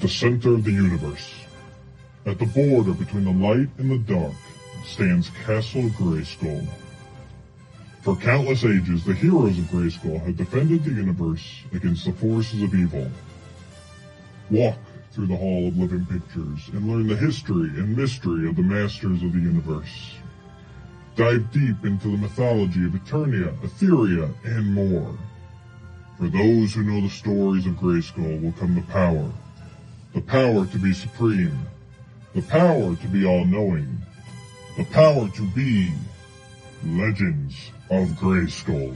at the center of the universe. At the border between the light and the dark stands Castle Grayskull. For countless ages, the heroes of Grayskull have defended the universe against the forces of evil. Walk through the Hall of Living Pictures and learn the history and mystery of the masters of the universe. Dive deep into the mythology of Eternia, Etheria, and more. For those who know the stories of Grayskull will come the power. The power to be supreme. The power to be all-knowing. The power to be Legends of Grayskull.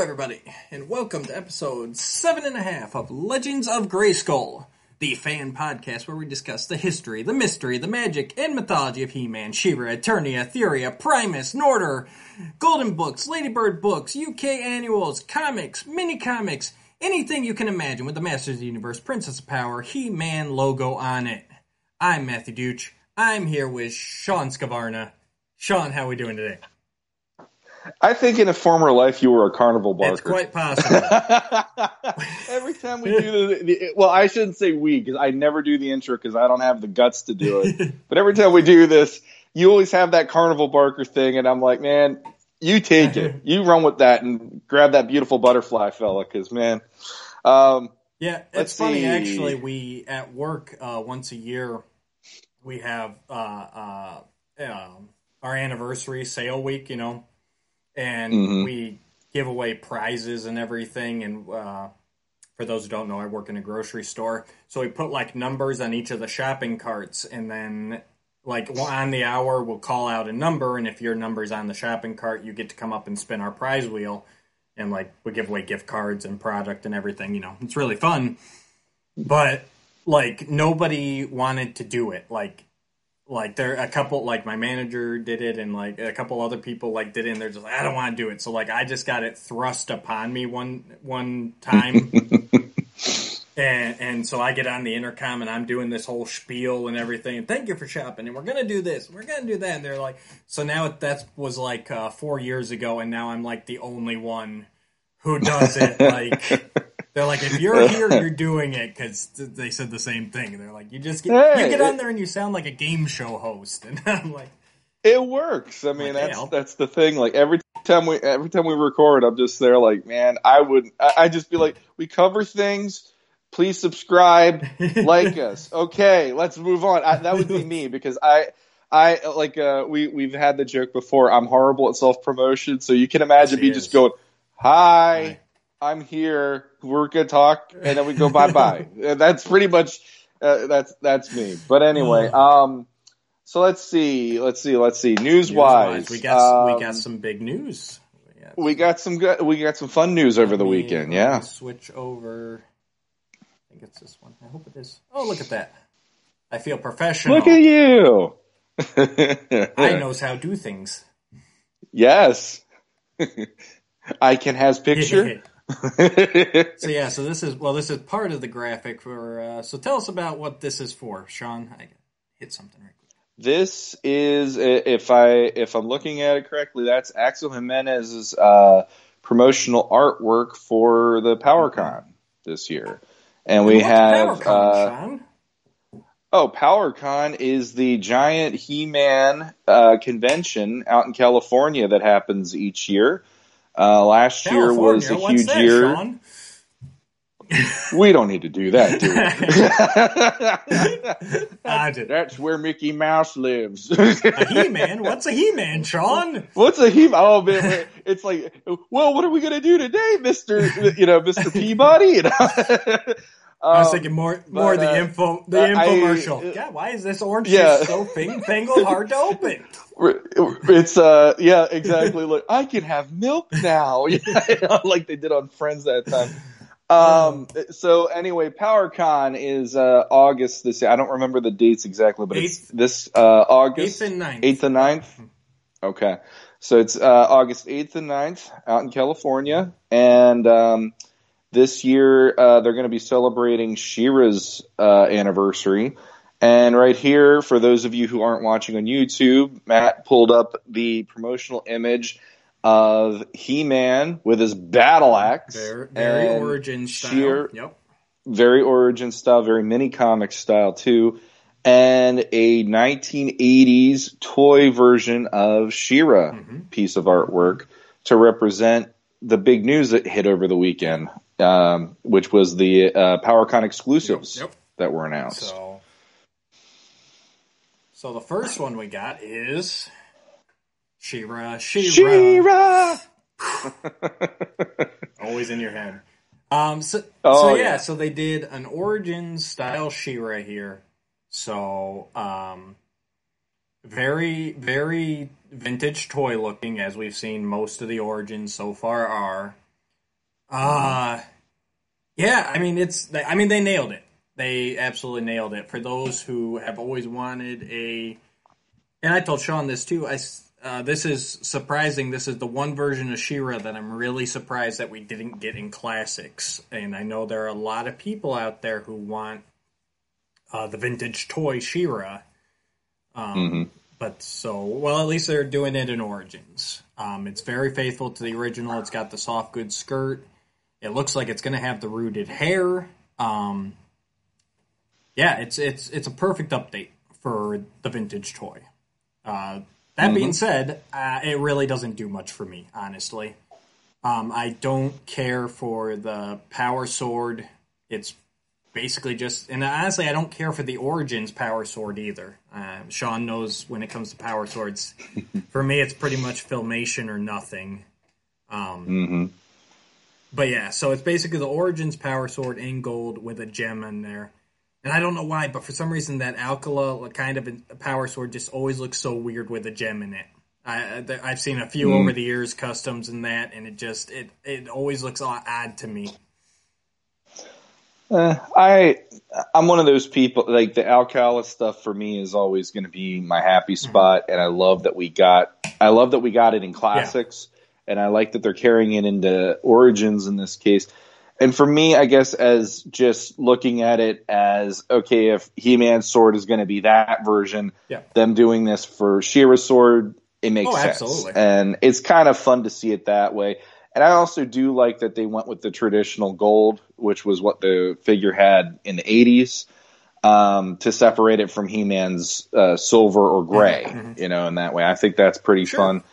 Everybody, and welcome to episode seven and a half of Legends of Grayskull, the fan podcast where we discuss the history, the mystery, the magic, and mythology of He-Man, She-Ra, Eternia, Etheria, Primus, Norder, Golden Books, Ladybird Books, UK Annuals, comics, mini comics, anything you can imagine with the Masters of the Universe, Princess of Power, He-Man logo on it. I'm Matthew Duch. I'm here with Sean Scavarna. Sean, how are we doing today? I think in a former life you were a carnival barker. It's quite possible. every time we do the, the well, I shouldn't say we because I never do the intro because I don't have the guts to do it. but every time we do this, you always have that carnival barker thing, and I'm like, man, you take it, you run with that, and grab that beautiful butterfly fella, because man, um, Yeah, it's funny see. actually. We at work uh, once a year we have uh, uh, um, our anniversary sale week, you know, and Mhm. we give away prizes and everything. And uh, for those who don't know, I work in a grocery store, so we put like numbers on each of the shopping carts, and then like on the hour we'll call out a number, and if your number's on the shopping cart, you get to come up and spin our prize wheel. And like we give away gift cards and product and everything, you know, it's really fun but like nobody wanted to do it like like there a couple like my manager did it and like a couple other people like did it and they're just like i don't want to do it. So like i just got it thrust upon me one one time. And and so i get on the intercom and i'm doing this whole spiel and everything and thank you for shopping and we're gonna do this we're gonna do that. And they're like so now that was like uh, four years ago and now i'm like the only one who does it like they're like, if you're here, you're doing it because they said the same thing. They're like, you just get Hey, you get on there and you sound like a game show host, and I'm like, it works. I mean, Like, that's that's the thing. Like every time we every time we record, I'm just there, like, man, I would I, just be like, we cover things. Please subscribe, like us. Okay, let's move on. I, that would be me because I. I like uh, we we've had the joke before. I'm horrible at self promotion, so you can imagine Yes, me just going, "Hi, Hi. I'm here. We're gonna talk," and then we go bye bye. that's pretty much uh, that's that's me. But anyway, um, so let's see, let's see, let's see. News wise, we got we um, got some big news. We got, we got some good, we got some fun news over the weekend. Yeah, switch over. I think it's this one. I hope it is. Oh, look at that! I feel professional. look at you. I knows how to do things. Yes, I can has picture. so yeah, so this is well, this is part of the graphic for. Uh, so tell us about what this is for, Sean. I hit something right quick. This is, if I if I'm looking at it correctly, that's Axel Jimenez's uh, promotional artwork for the PowerCon this year, and we What's have PowerCon, uh, Sean? oh PowerCon is the giant He-Man uh, convention out in California that happens each year. Uh, last year was a huge that, year. Sean? We don't need to do that, do we? I did. That's where Mickey Mouse lives. A He-Man? What's a He-Man, Sean? What's a he? Man? Oh man, it's like, well, what are we gonna do today, Mister? You know, Mister Peabody. You know? I was Um, thinking more, more but, the uh, info, the I- infomercial. God, why is this orange Yeah. juice so fing fangled hard to open? It's uh, yeah, exactly. Like I can have milk now, like they did on Friends that time. Um. So anyway, PowerCon is uh August this year. I don't remember the dates exactly, but it's this uh August Eighth and ninth. eighth and ninth. Okay, so it's uh, August eighth and 9th out in California, and um, this year uh, they're going to be celebrating She-Ra's uh, anniversary. And right here, for those of you who aren't watching on YouTube, Matt pulled up the promotional image of He-Man with his battle axe. Very, very origin style. sheer- Yep. very origin style, very mini comic style too, and a 1980s toy version of She-Ra Mhm. piece of artwork to represent the big news that hit over the weekend, um, which was the uh, PowerCon exclusives Yep, yep. that were announced. So, so the first one we got is She-Ra. She-Ra. She-Ra. Always in your head. Um. So, Oh, so yeah, yeah. So they did an origin style She-Ra here. So um, very very vintage toy looking, as we've seen most of the origins so far are. Uh yeah. I mean, it's. I mean, they nailed it. They absolutely nailed it. For those who have always wanted a, and I told Sean this too. I uh, this is surprising. This is the one version of She-Ra that I'm really surprised that we didn't get in classics. And I know there are a lot of people out there who want uh, the vintage toy She-Ra. Um, Mhm. But so, well, at least they're doing it in Origins. Um, it's very faithful to the original. It's got the soft goods skirt. It looks like it's going to have the rooted hair. Um, yeah, it's it's it's a perfect update for the vintage toy. Uh, that being said, uh, it really doesn't do much for me, honestly. Um, I don't care for the power sword. It's basically just, and honestly, I don't care for the Origins power sword either. Uh, Sean knows when it comes to power swords. for me, it's pretty much filmation or nothing. Um, hmm but yeah, so it's basically the Origins Power Sword in gold with a gem in there. And I don't know why, but for some reason that Alcala kind of a Power Sword just always looks so weird with a gem in it. I, I've seen a few hmm. over the years, customs and that, and it just it it always looks odd to me. Uh, I I'm one of those people like the Alcala stuff for me is always going to be my happy mm-hmm. spot, and I love that we got I love that we got it in classics, and I like that they're carrying it into Origins in this case. And for me, I guess as just looking at it as okay, if He Man's sword is going to be that version, Yeah. them doing this for She-Ra's sword, it makes Oh, sense, absolutely. and it's kind of fun to see it that way. And I also do like that they went with the traditional gold, which was what the figure had in the 80s, um, to separate it from He Man's uh, silver or gray, you know, in that way. I think that's pretty Sure. fun.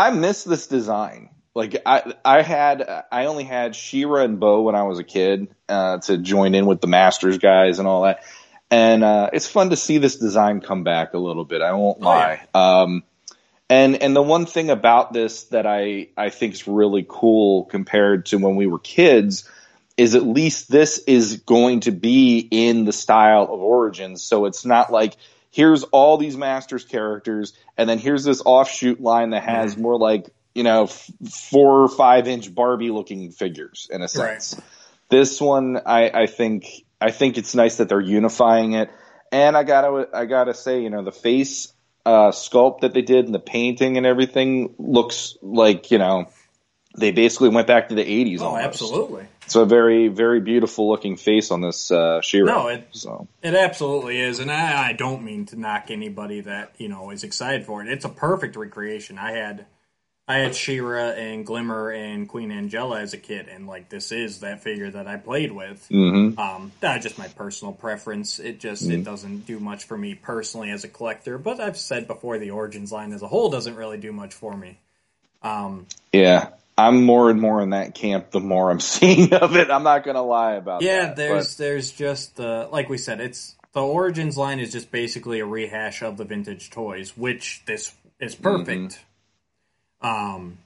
I miss this design. Like I, I had, I only had She-Ra and Bow when I was a kid uh, to join in with the Masters guys and all that, and uh, it's fun to see this design come back a little bit. I won't Oh, lie. Um, and and the one thing about this that I I think is really cool compared to when we were kids is at least this is going to be in the style of Origins. So it's not like here's all these Masters characters and then here's this offshoot line that has more like you know f- four or five inch Barbie looking figures in a sense. This one I I think I think it's nice that they're unifying it. And I gotta I gotta say you know the face uh, sculpt that they did and the painting and everything looks like you know they basically went back to the 80s Oh, almost. absolutely. It's a very very beautiful looking face on this uh She-Ra. No, it- so It absolutely is, and I, I don't mean to knock anybody that you know is excited for it. It's a perfect recreation. I had, I had She-Ra and Glimmer and Queen Angella as a kid, and like this is that figure that I played with. mhm. Um, that's just my personal preference. It just it doesn't do much for me personally as a collector. But I've said before, the Origins line as a whole doesn't really do much for me. Um, yeah I'm more and more in that camp the more I'm seeing of it. I'm not gonna lie about it. yeah, that. there's there's just the like we said, it's the Origins line is just basically a rehash of the vintage toys, which this is perfect. Um,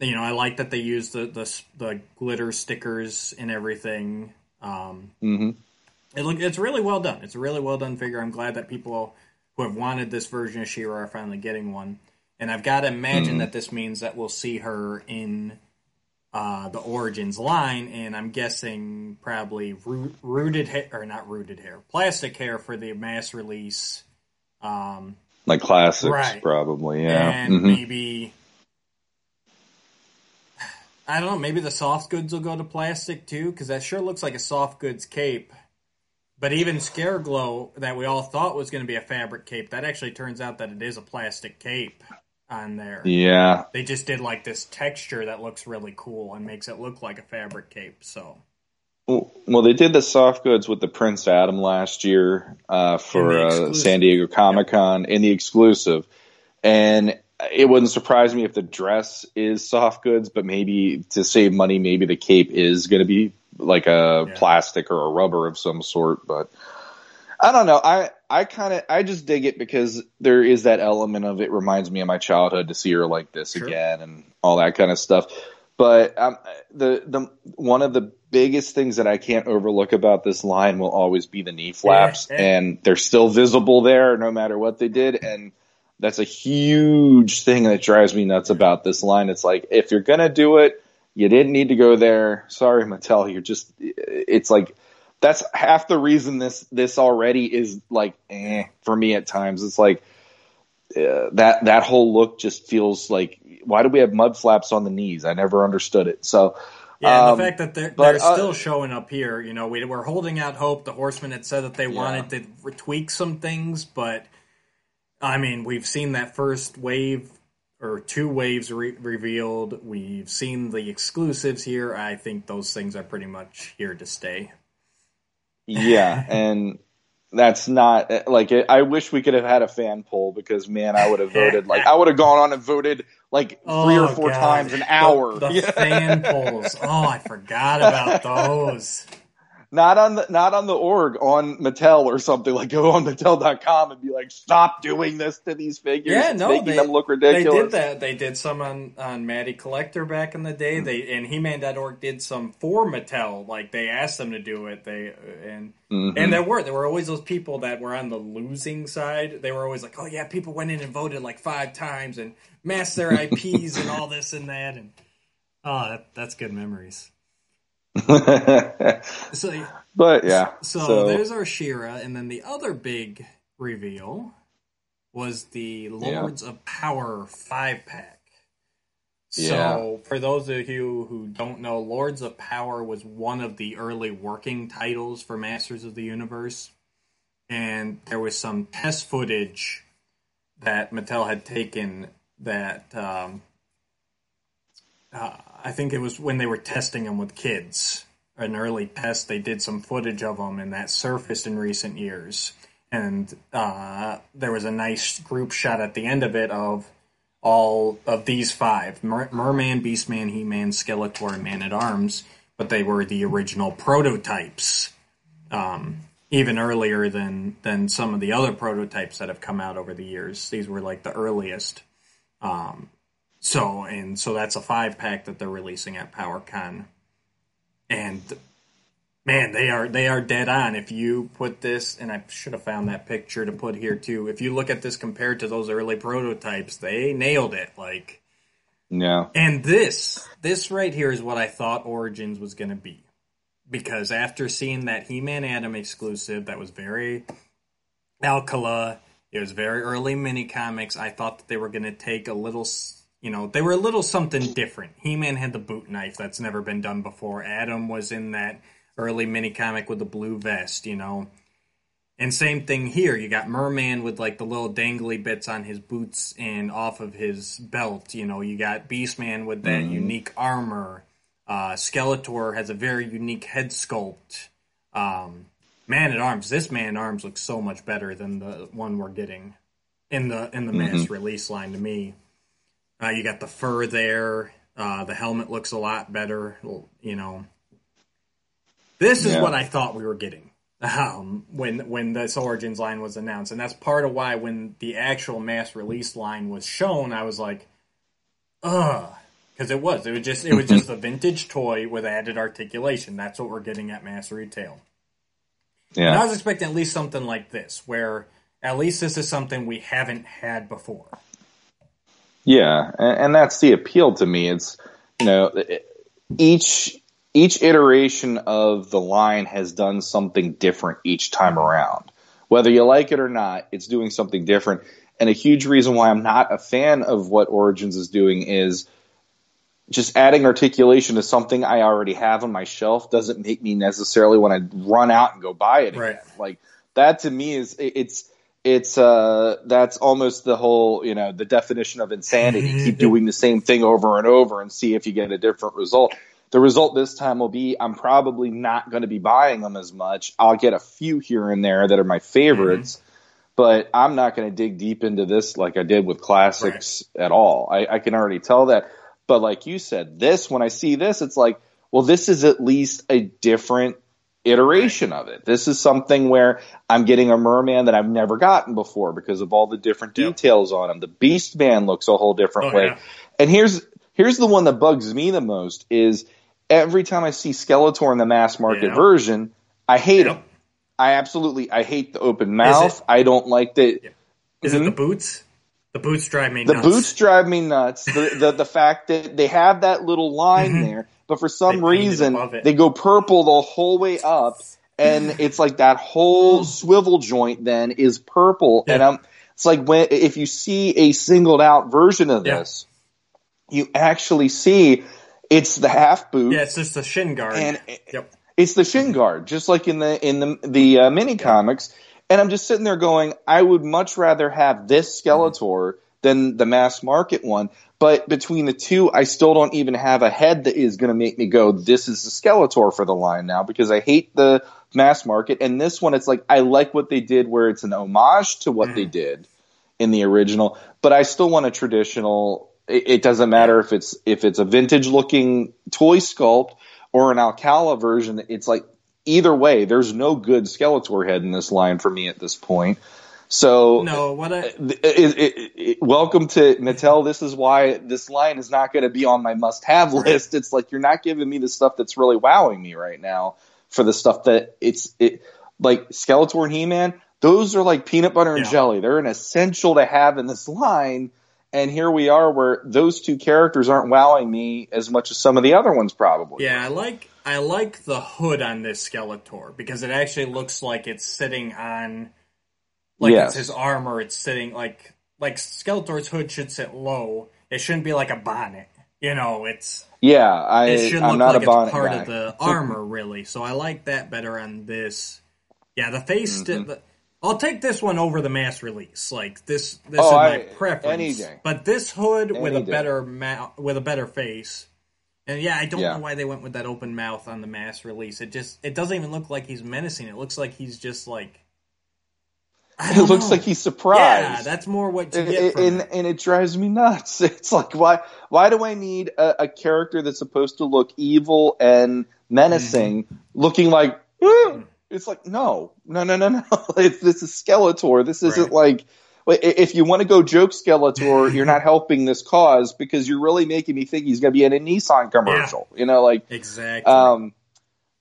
you know, I like that they use the the the glitter stickers and everything. Um, but, mhm. it look it's really well done. It's a really well done figure. I'm glad that people who have wanted this version of She-Ra are finally getting one. And I've got to imagine that this means that we'll see her in uh, the Origins line, and I'm guessing probably root, rooted hair or not rooted hair, plastic hair for the mass release. Um, like classics Right. probably. Yeah. and Mhm. maybe I don't know. Maybe the soft goods will go to plastic too, because that sure looks like a soft goods cape. But even Scareglow, that we all thought was going to be a fabric cape, that actually turns out that it is a plastic cape on there. Yeah. They just did like this texture that looks really cool and makes it look like a fabric cape. So. Well, they did the soft goods with the Prince Adam last year uh, for uh, San Diego Comic Con yep. in the exclusive, and it wouldn't surprise me if the dress is soft goods, but maybe to save money, maybe the cape is going to be like a yeah. plastic or a rubber of some sort. But I don't know. I I kind of I just dig it because there is that element of it reminds me of my childhood to see her like this sure. again and all that kind of stuff. But um, the the one of the biggest things that I can't overlook about this line will always be the knee flaps, yeah, yeah. and they're still visible there no matter what they did, and that's a huge thing that drives me nuts about this line. It's like if you're gonna do it, you didn't need to go there. Sorry, Mattel. You're just. It's like that's half the reason this this already is like eh, for me at times. It's like uh, that that whole look just feels like why do we have mud flaps on the knees? I never understood it. So. Yeah, um, the fact that they're, but, they're uh, still showing up here, you know, we, we're holding out hope. The Horsemen had said that they yeah. wanted to tweak some things, but I mean, we've seen that first wave or two waves re- revealed. We've seen the exclusives here. I think those things are pretty much here to stay. Yeah, and that's not like I wish we could have had a fan poll because man, I would have voted like I would have gone on and voted like oh, three or oh, four God. times an hour. The, the fan polls. Oh, I forgot about those not on the not on the org on Mattel or something like go on Mattel.com and be like stop doing this to these figures. Yeah, it's no, making they, them look ridiculous. They did that. They did some on on Matty Collector back in the day. Mm-hmm. They and He-Man.org did some for Mattel. Like they asked them to do it. They and mm-hmm. and there were there were always those people that were on the losing side. They were always like, oh yeah, people went in and voted like five times and masked their IPs and all this and that and oh that, that's good memories. so, but yeah. So, so, there's our She-Ra, and then the other big reveal was the Lords yeah. of Power five pack. So, yeah. for those of you who don't know, Lords of Power was one of the early working titles for Masters of the Universe, and there was some test footage that Mattel had taken that um, uh, I think it was when they were testing them with kids. An early test, they did some footage of them, and that surfaced in recent years. And uh, there was a nice group shot at the end of it of all of these five Mer- Merman, Beastman, He Man, Skeletor, and Man at Arms, but they were the original prototypes. Um, even earlier than than some of the other prototypes that have come out over the years. These were like the earliest. Um, so and so that's a five pack that they're releasing at PowerCon, and man, they are they are dead on. If you put this, and I should have found that picture to put here too. If you look at this compared to those early prototypes, they nailed it. Like, yeah. And this this right here is what I thought Origins was going to be, because after seeing that He-Man Adam exclusive, that was very Alcala. It was very early mini comics. I thought that they were going to take a little you know, they were a little something different. He Man had the boot knife that's never been done before. Adam was in that early mini comic with the blue vest, you know. And same thing here. You got Merman with like the little dangly bits on his boots and off of his belt. You know, you got Beastman with that mm-hmm. unique armor. Uh, Skeletor has a very unique head sculpt. Um, man at Arms. This Man at Arms looks so much better than the one we're getting in the in the mm-hmm. mass release line to me. Uh, you got the fur there. Uh, the helmet looks a lot better. You know, this is yeah. what I thought we were getting um, when when this Origins line was announced, and that's part of why when the actual mass release line was shown, I was like, ugh, because it was it was just it was just a vintage toy with added articulation. That's what we're getting at mass retail. Yeah, and I was expecting at least something like this, where at least this is something we haven't had before. Yeah, and, and that's the appeal to me. It's you know each each iteration of the line has done something different each time around. Whether you like it or not, it's doing something different. And a huge reason why I'm not a fan of what Origins is doing is just adding articulation to something I already have on my shelf doesn't make me necessarily want to run out and go buy it Right. again. Like that to me is it's it's uh that's almost the whole you know the definition of insanity. Keep doing the same thing over and over and see if you get a different result. The result this time will be I'm probably not going to be buying them as much. I'll get a few here and there that are my favorites, but I'm not going to dig deep into this like I did with classics at all. I, I can already tell that. But like you said, this when I see this, it's like, well, this is at least a different iteration of it. This is something where I'm getting a merman that I've never gotten before because of all the different details on him. The Beast Man looks a whole different Oh, way. yeah. And here's here's the one that bugs me the most is every time I see Skeletor in the mass market version, I hate him. I absolutely I hate the open mouth. it- I don't like the Is it Mhm. the boots? The boots drive me the nuts. boots drive me nuts. The, the the fact that they have that little line Mhm. there, but for some They reason they go purple the whole way up, and it's like that whole swivel joint then is purple, and I'm it's like when if you see a singled out version of Yeah. this, you actually see it's the half boot. Yeah, it's just a shin guard. And- yep. It's the shin guard, just like in the in the the uh, mini comics. And I'm just sitting there going, I would much rather have this Skeletor than the mass market one. But between the two, I still don't even have a head that is going to make me go, this is the Skeletor for the line now because I hate the mass market. And this one, it's like I like what they did where it's an homage to what they mm-hmm. did in the original, but I still want a traditional. It, it doesn't matter if it's if it's a vintage looking toy sculpt or an Alcala version. It's like either way, there's no good Skeletor head in this line for me at this point. So No, what I uh, it- it- it- it- welcome to Mattel. This is why this line is not going to be on my must-have list. It's like you're not giving me the stuff that's really wowing me right now for the stuff that it's it like Skeletor and He-Man. Those are like peanut butter and Yeah. jelly. They're an essential to have in this line. And here we are, where those two characters aren't wowing me as much as some of the other ones probably. yeah, I like I like the hood on this Skeletor because it actually looks like it's sitting on like Yes. it's his armor. It's sitting like like Skeletor's hood should sit low. It shouldn't be like a bonnet. You know, it's Yeah, I, it should I'm look not like a bonnet it's part guy. of the armor, really. So I like that better on this. Yeah, the face. Mm-hmm. the- I'll take this one over the mass release. Like this, this Oh, is my I- preference. any. But this hood with a day. better ma- with a better face, and yeah, I don't Yeah. know why they went with that open mouth on the mass release. It just it doesn't even look like he's menacing. It looks like he's just like. It looks know. like he's surprised. Yeah, that's more what you and, get from and, it. and it drives me nuts. It's like why why do I need a, a character that's supposed to look evil and menacing, Mm-hmm. looking like? "Eh." It's like no, no, no, no, no. It's, this is Skeletor. This isn't Right. like. If you want to go joke Skeletor, you're not helping this cause because you're really making me think he's going to be in a Nissan commercial. You know, like Exactly. um,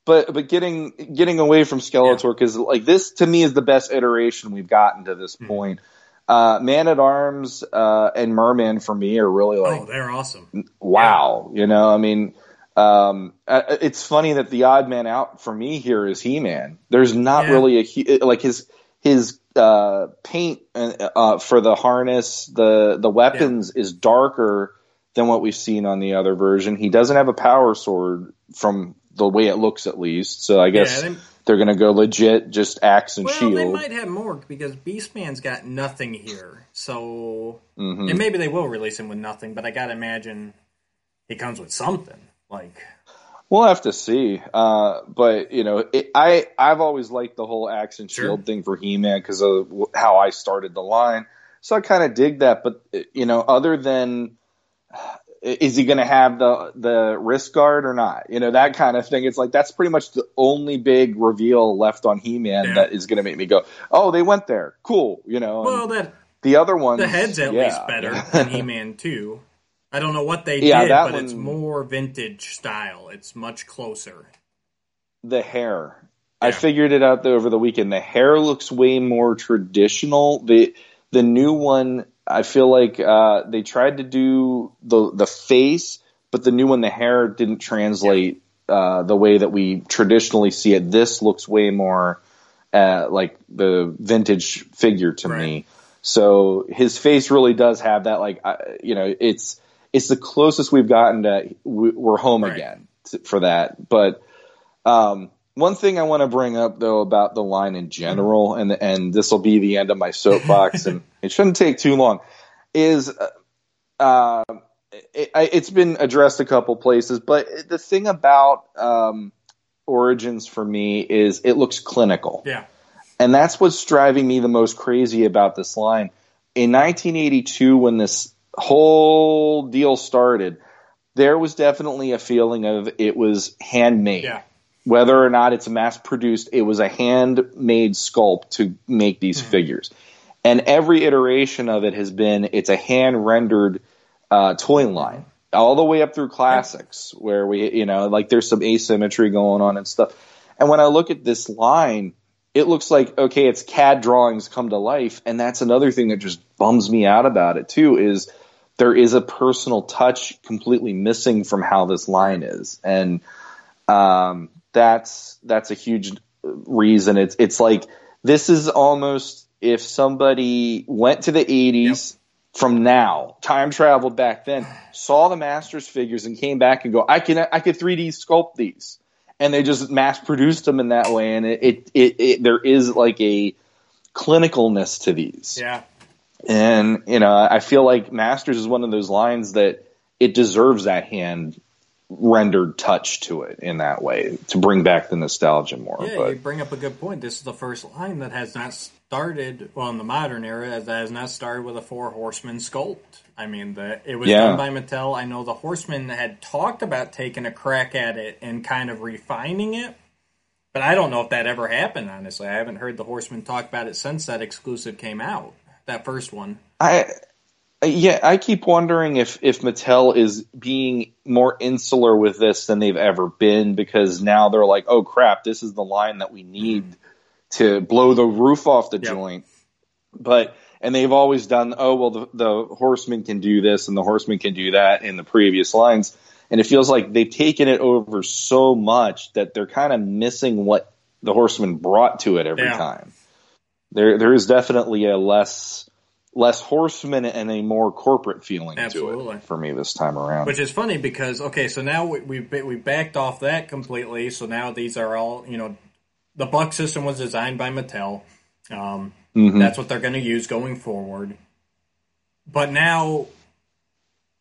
but but getting getting away from Skeletor because like this to me is the best iteration we've gotten to this Hmm. point. Uh, Man at Arms uh, and Merman for me are really like oh, they're awesome. wow. You know, I mean, um, uh, it's funny that the odd man out for me here is He Man. There's not Yeah. really a hu- like his his uh, paint uh, uh, for the harness, the the weapons is darker than what we've seen on the other version. He doesn't have a power sword from the way it looks, at least. So I guess Yeah, they- they're gonna go legit, just axe and Well, shield. they might have more because Beastman's got nothing here. So, Mhm. and maybe they will release him with nothing. But I gotta imagine he comes with something. Like, We'll have to see. Uh, but you know, it, I I've always liked the whole axe and Sure. shield thing for He Man because of how I started the line. So I kind of dig that. But you know, other than is he going to have the the wrist guard or not? You know, that kind of thing. It's like that's pretty much the only big reveal left on He Man Yeah. that is going to make me go, oh, they went there. Cool. You know. well, that the other one, the head's at yeah. least better than He-Man too. I don't know what they Yeah, did, but it's more vintage style. It's much closer. the hair. I figured it out though over the weekend. The hair looks way more traditional. The the new one, I feel like uh, they tried to do the the face, but the new one, the hair didn't translate uh, the way that we traditionally see it. This looks way more uh, like the vintage figure to Right. me. So his face really does have that, like I you know, it's it's the closest we've gotten to we're home Right. again for that. But um, one thing I want to bring up though about the line in general, and and this will be the end of my soapbox, and it shouldn't take too long, is uh, it, I- it's been addressed a couple places, but the thing about um, Origins for me is it looks clinical. Yeah. And that's what's driving me the most crazy about this line. In 1982, when this whole deal started, there was definitely a feeling of it was handmade. Yeah. Whether or not it's mass produced, it was a handmade sculpt to make these figures. And every iteration of it has been it's a hand rendered uh, toy line, all the way up through classics, where we, you know, like there's some asymmetry going on and stuff. And when I look at this line, it looks like okay, it's CAD drawings come to life, and that's another thing that just bums me out about it too. Is there is a personal touch completely missing from how this line is, and um, that's that's a huge reason. It's it's like this is almost if somebody went to the '80s from now, time traveled back then, saw the Masters figures and came back and go, I can I could 3D sculpt these, and they just mass produced them in that way, and it it, it, it there is like a clinicalness to these. Yeah. And you know, I feel like Masters is one of those lines that it deserves that hand rendered touch to it in that way to bring back the nostalgia more. Yeah, but you bring up a good point. This is the first line that has not started, well, in the modern era, that has not started with a four horseman sculpt. I mean, the, it was Yeah. done by Mattel. I know the Horsemen had talked about taking a crack at it and kind of refining it, but I don't know if that ever happened, honestly. I haven't heard the Horsemen talk about it since that exclusive came out, that first one. I Uh, yeah, I keep wondering if if Mattel is being more insular with this than they've ever been because now they're like, oh crap, this is the line that we need to blow the roof off the Yep. joint. But and they've always done, oh well, the, the horseman can do this and the horseman can do that in the previous lines, and it feels like they've taken it over so much that they're kind of missing what the horseman brought to it every Yeah. time. There, there is definitely a less less horseman and a more corporate feeling to Absolutely. it for me this time around. Which is funny because okay, so now we we we backed off that completely. So now these are all you know, the Buck system was designed by Mattel. Um, Mhm. That's what they're going to use going forward. But now,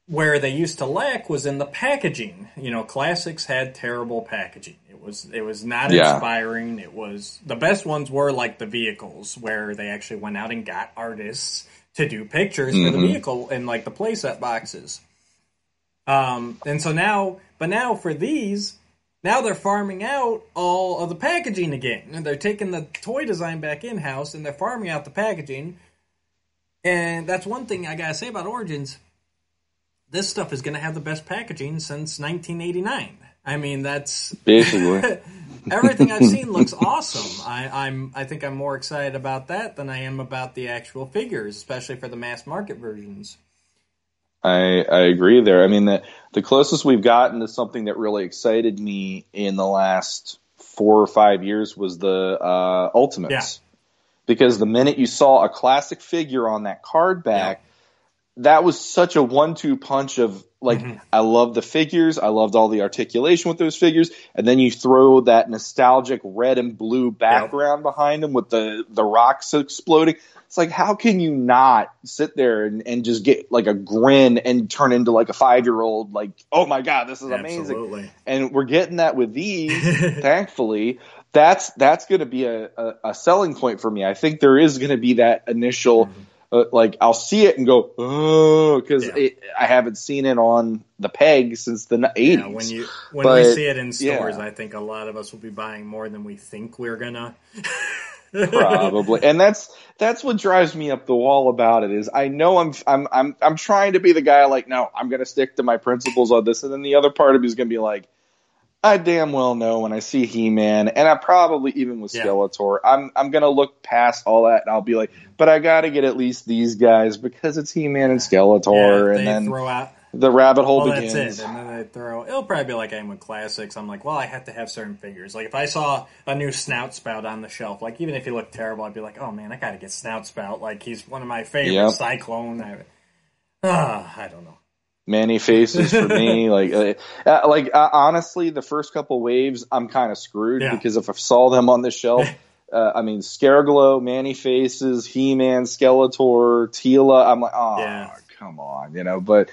where they used to lack was in the packaging. You know, classics had terrible packaging. It was it was not Yeah. inspiring. It was the best ones were like the vehicles where they actually went out and got artists to do pictures for the Mhm. vehicle and like the playset boxes. Um, and so now, but now for these, now they're farming out all of the packaging again. And they're taking the toy design back in house and they're farming out the packaging. And that's one thing I gotta say about Origins. This stuff is gonna have the best packaging since 1989. I mean, that's Basically, everything I've seen looks awesome. I, I'm I think I'm more excited about that than I am about the actual figures, especially for the mass market versions. I I agree there. I mean, the the closest we've gotten to something that really excited me in the last four or five years was the uh, Ultimates. Yeah. Because the minute you saw a classic figure on that card back, that was such a one-two punch of like Mm-hmm. I love the figures, I loved all the articulation with those figures, and then you throw that nostalgic red and blue background behind them with the the rocks exploding. It's like how can you not sit there and, and just get like a grin and turn into like a five year old like oh my god this is amazing. Absolutely. and we're getting that with these thankfully. That's that's going to be a, a, a selling point for me. I think there is going to be that initial uh, like i'll see it and go oh because. Yeah. i haven't seen it on the peg since the 80s Yeah, when you when we see it in stores, yeah. I think a lot of us will be buying more than we think we're gonna. probably and that's that's what drives me up the wall about it is i know i'm i'm i'm, I'm trying to be the guy like no i'm going to stick to my principles on this and then the other part of me is going to be like I damn well know when I see He-Man, and I probably even with Yeah. Skeletor, I'm I'm gonna look past all that, and I'll be like, but I got to get at least these guys because it's He-Man and Skeletor, Yeah, and they then throw out. the rabbit hole Well, begins. that's it, and then they throw. It'll probably be like I am with classics. I'm like, well, I have to have certain figures. Like if I saw a new Snout Spout on the shelf, like even if he looked terrible, I'd be like, oh man, I got to get Snout Spout. Like he's one of my favorite Yep. Sy-Klone. I, ah, I don't know. Man-E-Faces for me. like, uh, uh, like uh, honestly, the first couple waves, I'm kind of screwed Yeah. because if I saw them on the shelf, uh, I mean, Scareglow, Man-E-Faces, He Man, Skeletor, Teela, I'm like, oh, Yeah. come on, you know. But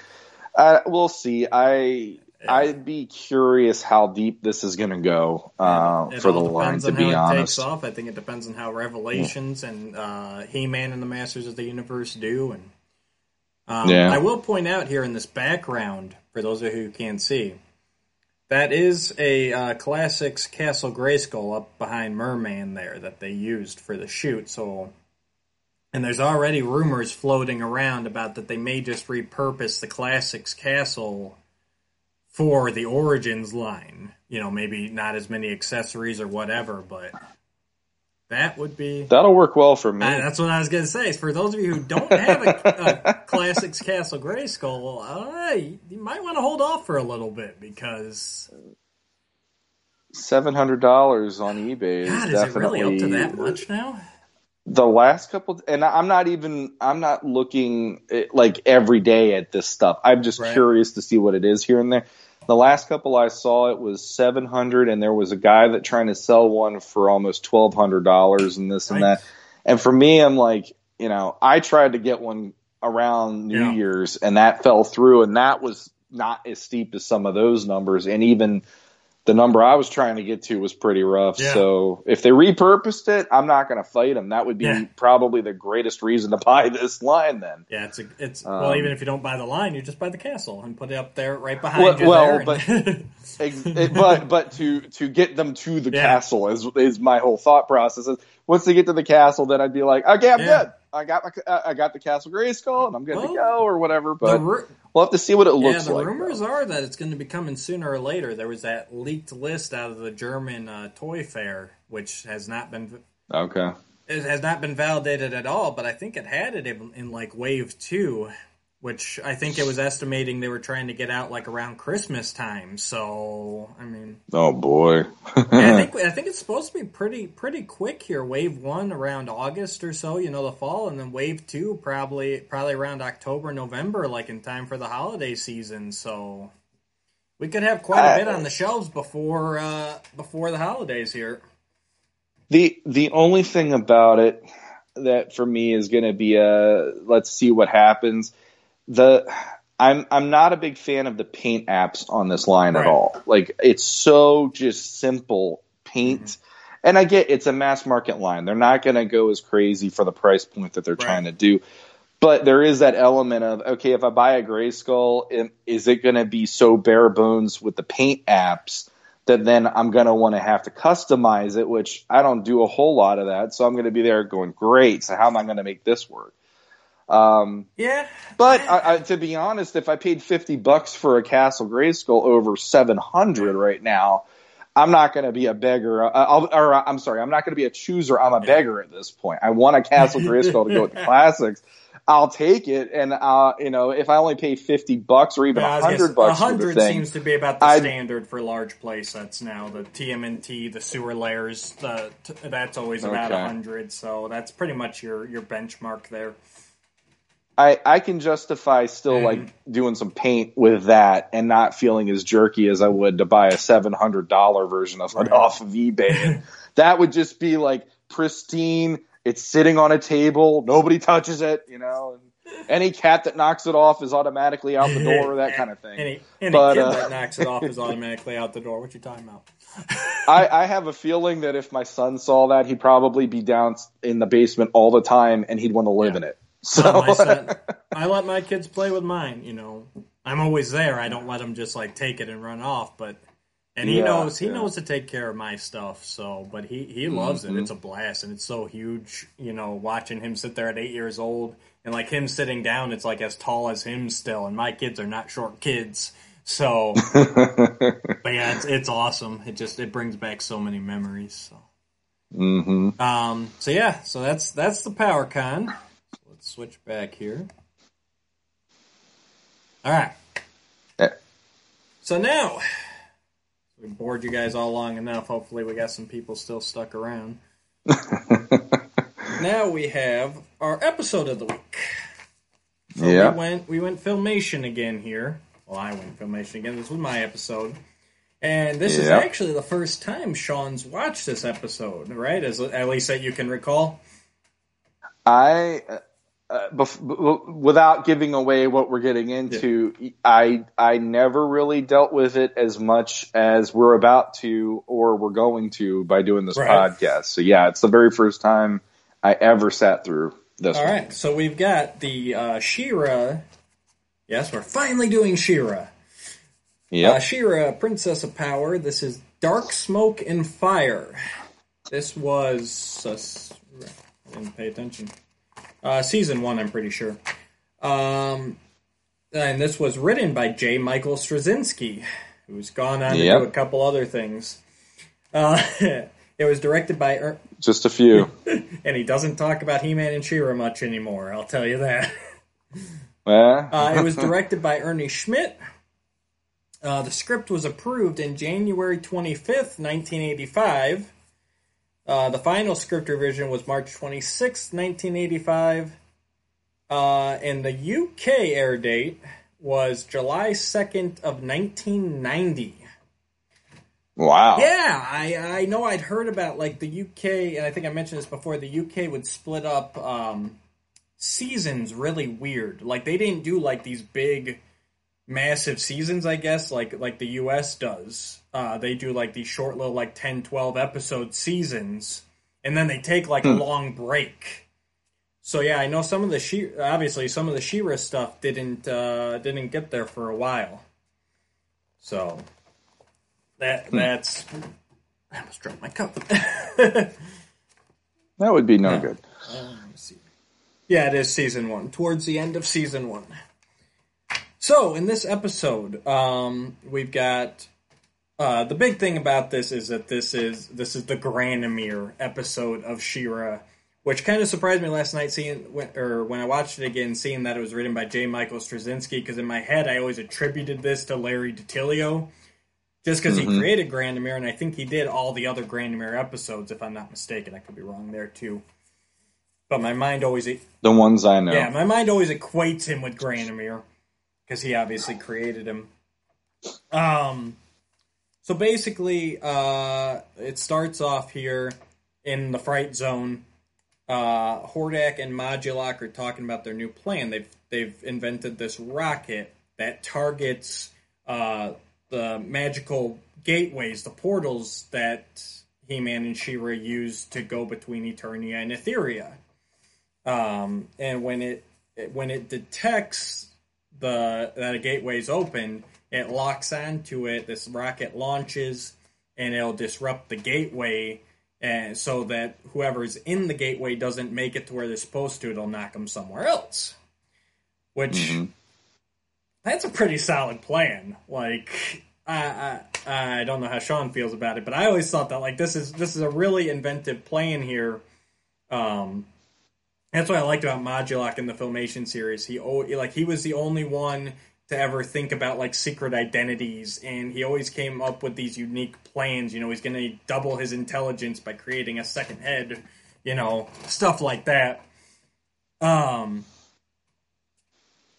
uh, we'll see. I. I'd be curious how deep this is going to go uh, It for the line. depends To on be how it honest, takes off. I think it depends on how Revelations and uh, He-Man and the Masters of the Universe do. And um, Yeah. I will point out here in this background, for those of you who can't see, that is a uh, classics Castle Grayskull up behind Merman there that they used for the shoot. So, and there's already rumors floating around about that they may just repurpose the classics castle for the Origins line. You know, maybe not as many accessories or whatever, but that would be. that'll work well for me. Uh, that's what I was going to say. For those of you who don't have a, a Classics Castle Grayskull, uh, you might want to hold off for a little bit because Seven hundred dollars on eBay God, is is it really up to that much now? the last couple and i'm not even i'm not looking eh, like every day at this stuff i'm just Right. curious to see what it is here and there the last couple i saw it was 700 and there was a guy that trying to sell one for almost $1200 and this and that. And for me i'm like you know i tried to get one around new Yeah. year's and that fell through and that was not as steep as some of those numbers. And even the number I was trying to get to was pretty rough. Yeah. So if they repurposed it, I'm not going to fight them. That would be Yeah. probably the greatest reason to buy this line then. Yeah, it's a, it's well. Um, Even if you don't buy the line, you just buy the castle and put it up there right behind Well- you. well, and- it- but but to to get them to the Yeah. castle is is my whole thought process. Is once they get to the castle, then I'd be like, okay, I'm Yeah. good. I got my I got the castle Grayskull, and I'm good Well, to go or whatever. But ru- we'll have to see what it looks like. yeah, the like. rumors though. are that it's going to be coming sooner or later. There was that leaked list out of the German uh, toy fair, which has not been Okay. it has not been validated at all, but I think it had it in, in like wave two, which I think it was estimating they were trying to get out like around Christmas time. So I mean, Oh boy. I think I think it's supposed to be pretty pretty quick here. Wave one around August or so, you know, the fall, and then wave two probably probably around October November, like in time for the holiday season. So we could have quite a bit on the shelves before uh, before the holidays here. The the only thing about it that for me is going to be a let's see what happens. The I'm I'm not a big fan of the paint apps on this line Right. at all. Like it's so just simple paint. Mm-hmm. And I get it's a mass market line. They're not going to go as crazy for the price point that they're Right. trying to do. But there is that element of okay, if I buy a gray skull, is it going to be so bare bones with the paint apps that then I'm going to want to have to customize it, which I don't do a whole lot of that. So I'm going to be there going, great. So how am I going to make this work? Um, Yeah, but I, I, to be honest, if I paid 50 bucks for a Castle Grayskull over 700 right now, I'm not going to be a beggar. Uh, I'll, or I'm sorry, I'm not going to be a chooser. I'm a beggar at this point. I want a Castle Grayskull to go with the classics. I'll take it, and uh, you know, if I only pay 50 bucks or even Yeah, I was a hundred bucks 100 thing, seems to be about the I'd- standard for large play sets now. The TMNT, the sewer layers, the, t- that's always about Okay. a 100. So that's pretty much your, your benchmark there. I, I can justify still Mhm. like doing some paint with that and not feeling as jerky as I would to buy a seven hundred dollar version of it off of eBay. that would just be like pristine. It's sitting on a table. Nobody touches it. You know. And any cat that knocks it off is automatically out the door. That kind of thing. Any, any But, kid uh, that knocks it off is automatically out the door. What you talking about? I, I have a feeling that if my son saw that, he'd probably be down in the basement all the time, and he'd want to live Yeah. in it. So son, I let my kids play with mine. You know, I'm always there. I don't let them just like take it and run off. But and he Yeah, knows he yeah. knows to take care of my stuff. So, but he he loves Mm-hmm. it. It's a blast and it's so huge. You know, watching him sit there at eight years old and like him sitting down, it's like as tall as him still. And my kids are not short kids. So, but yeah, it's it's awesome. It just it brings back so many memories. So. hmm Um, so yeah, so that's that's the PowerCon. Switch back here. All right. Yeah. So now we bored you guys all long enough. Hopefully, we got some people still stuck around. now we have our episode of the week. So Yeah. we went we went filmation again here. Well, I went filmation again. This was my episode. And this is actually the first time Sean's watched this episode, right? As at least that you can recall. I, uh, bef- without giving away what we're getting into, I I never really dealt with it as much as we're about to or we're going to by doing this Right. podcast. So yeah, it's the very first time I ever sat through this. All one. right, so we've got the uh, She-Ra. Yes, we're finally doing She-Ra. Yep. Uh, She-Ra, Princess of Power. This is Dark Smoke and Fire. This was. Uh, I didn't pay attention. Uh, season one, I'm pretty sure. Um, and this was written by J. Michael Straczynski, who's gone on to do a couple other things. Uh, it was directed by. Er- Just a few. and he doesn't talk about He Man and She-Ra much anymore, I'll tell you that. Uh, it was directed by Ernie Schmidt. Uh, the script was approved in January 25th, 1985. Uh, the final script revision was March 26th, 1985. Uh, and the UK air date was July 2nd of 1990. wow. Yeah, I I know I'd heard about like the UK, and I think I mentioned this before. The UK would split up um, seasons really weird. Like they didn't do like these big, massive seasons. I guess like like the US does. Uh, they do like these short little like 10, 12 episode seasons, and then they take like a long break. So yeah, I know some of the she obviously some of the She-Ra stuff didn't uh, didn't get there for a while. So that that's I almost dropped my cup. That would be no Yeah. good. yeah, it is season one, towards the end of season one. So in this episode, um, we've got uh, the big thing about this is that this is this is the Granamyr episode of She-Ra, which kind of surprised me last night seeing when, or when I watched it again, seeing that it was written by J. Michael Straczynski. Because in my head, I always attributed this to Larry DiTillio, just because he created Granamyr, and I think he did all the other Granamyr episodes, if I'm not mistaken. I could be wrong there too. But my mind always The ones I know. yeah, my mind always equates him with Granamyr because he obviously created him. Um, so basically, uh, it starts off here in the Fright Zone. Uh, Hordak and Modulok are talking about their new plan. They've they've invented this rocket that targets uh, the magical gateways, the portals that He-Man and She-Ra use to go between Eternia and Etheria um, and when it when it detects the that a gateway is open, it locks onto it. This rocket launches, and it'll disrupt the gateway, and so that whoever's in the gateway doesn't make it to where they're supposed to. It'll knock them somewhere else. Which that's a pretty solid plan. Like. I, I I don't know how Sean feels about it, but I always thought that like this is this is a really inventive plan here. Um, that's what I liked about Modulok in the Filmation series. He like he was the only one to ever think about like secret identities, and he always came up with these unique plans. You know, he's going to double his intelligence by creating a second head. You know, stuff like that. Um,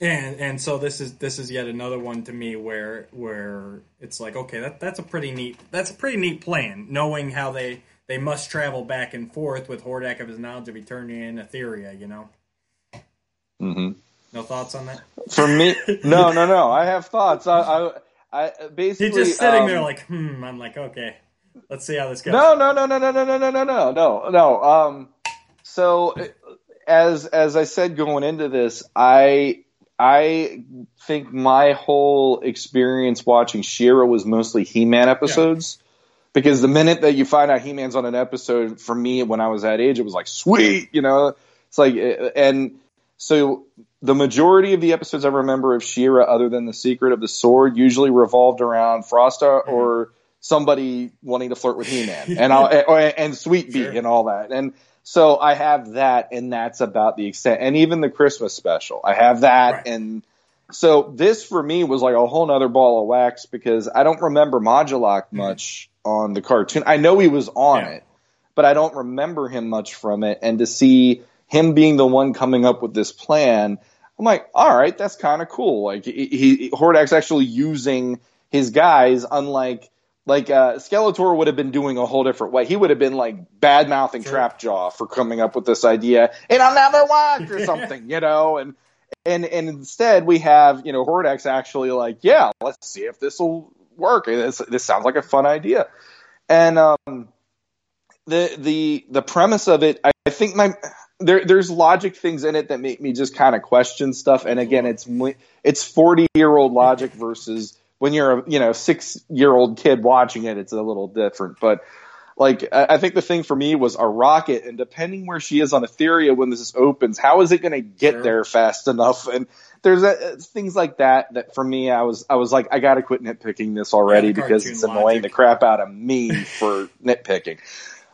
and and so this is this is yet another one to me where where it's like okay that that's a pretty neat that's a pretty neat plan knowing how they they must travel back and forth with Hordak of his knowledge of Eternia and Etheria you know hmm no thoughts on that For me, no, no, no. I have thoughts. I, I, I basically he's just sitting um, there like hmm I'm like okay let's see how this goes No, no, no, no, no, no, no, no, no, no, no, no. Um, so as as I said going into this, I I think my whole experience watching She-Ra was mostly He-Man episodes. Because the minute that you find out He-Man's on an episode, for me when I was that age, it was like sweet, you know. It's like, eh, eh, and so the majority of the episodes I remember of She-Ra, other than the Secret of the Sword, usually revolved around Frosta mm-hmm. or somebody wanting to flirt with He-Man and I'll, and, eh, and Sweet Bee Sure. and all that. And so I have that, and that's about the extent. And even the Christmas special, I have that, Right. and so this for me was like a whole nother ball of wax because I don't remember Modulok mm-hmm. much on the cartoon. I know he was on Yeah. it, but I don't remember him much from it. And to see him being the one coming up with this plan, I'm like, all right, that's kind of cool. Like he, he Hordak's actually using his guys, unlike like uh, Skeletor would have been doing a whole different way. He would have been like bad mouthing Sure. Trapjaw for coming up with this idea in another watch or something, you know, and and and instead we have you know Hordak's actually like, yeah, let's see if this will work. This this sounds like a fun idea, and um, the the the premise of it, I, I think my there there's logic things in it that make me just kind of question stuff. And again, it's it's forty year old logic versus when you're a you know six year old kid watching it, it's a little different. But like I I think the thing for me was a rocket, and depending where she is on Etheria when this opens, how is it going to get Sure. there fast enough? And there's uh things like that that for me, I was I was like, I got to quit nitpicking this already Yeah, because it's annoying logic. the crap out of me for nitpicking.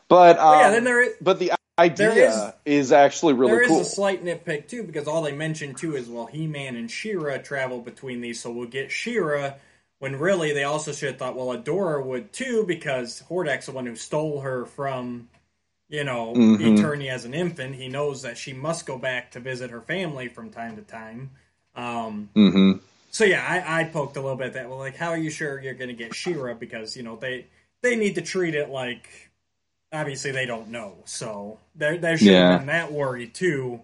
But um, But yeah, then there is, but the idea is actually really there is cool. a slight nitpick too because all they mention too is well, He-Man and She-Ra travel between these, so we'll get She-Ra. When really they also should have thought, well, Adora would too because Hordak's the one who stole her from, you know, Mhm. Eternia as an infant. He knows that she must go back to visit her family from time to time. Um, hmm so yeah, I, I poked a little bit at that. Well, like, how are you sure you're going to get She-Ra? Because you know they they need to treat it like obviously they don't know. So there there should Yeah. have been that worry too.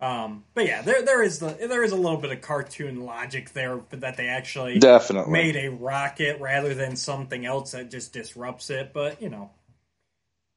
Um, but yeah, there there is the there is a little bit of cartoon logic there that they actually Definitely. made a rocket rather than something else that just disrupts it. But you know,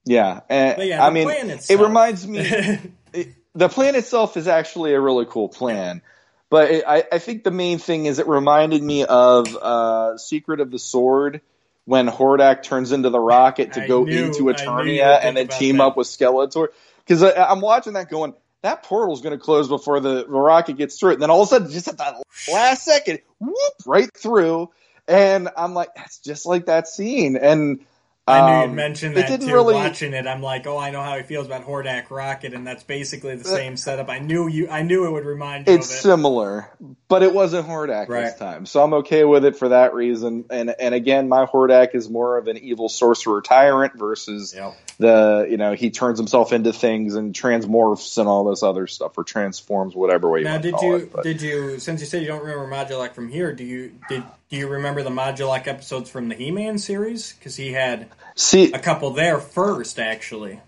Yeah, and but yeah, I mean, plan it reminds me. it, the plan itself is actually a really cool plan, but it, I, I think the main thing is it reminded me of uh, Secret of the Sword when Hordak turns into the rocket to I go knew- into I knew you would Eternia and then team that. up with Skeletor. Because I'm watching that going, that portal's going to close before the, the rocket gets through it. And then all of a sudden, just at that last second, whoop, right through. And I'm like, that's just like that scene. And I knew um, you'd mention it that didn't too. really- Watching it, I'm like, oh, I know how he feels about Hordak Rocket, and that's basically the Uh, same setup. I knew you. I knew it would remind you It's of it. similar, but it wasn't Hordak this time, so I'm okay with it for that reason. And and again, my Hordak is more of an evil sorcerer tyrant versus Yep. the you know he turns himself into things and transmorphs and all this other stuff or transforms whatever way you Now, want to did you it. Did you since you said you don't remember Modulok from here? Do you did do you remember the Modulok episodes from the He-Man series? Because he had see, a couple there first, actually.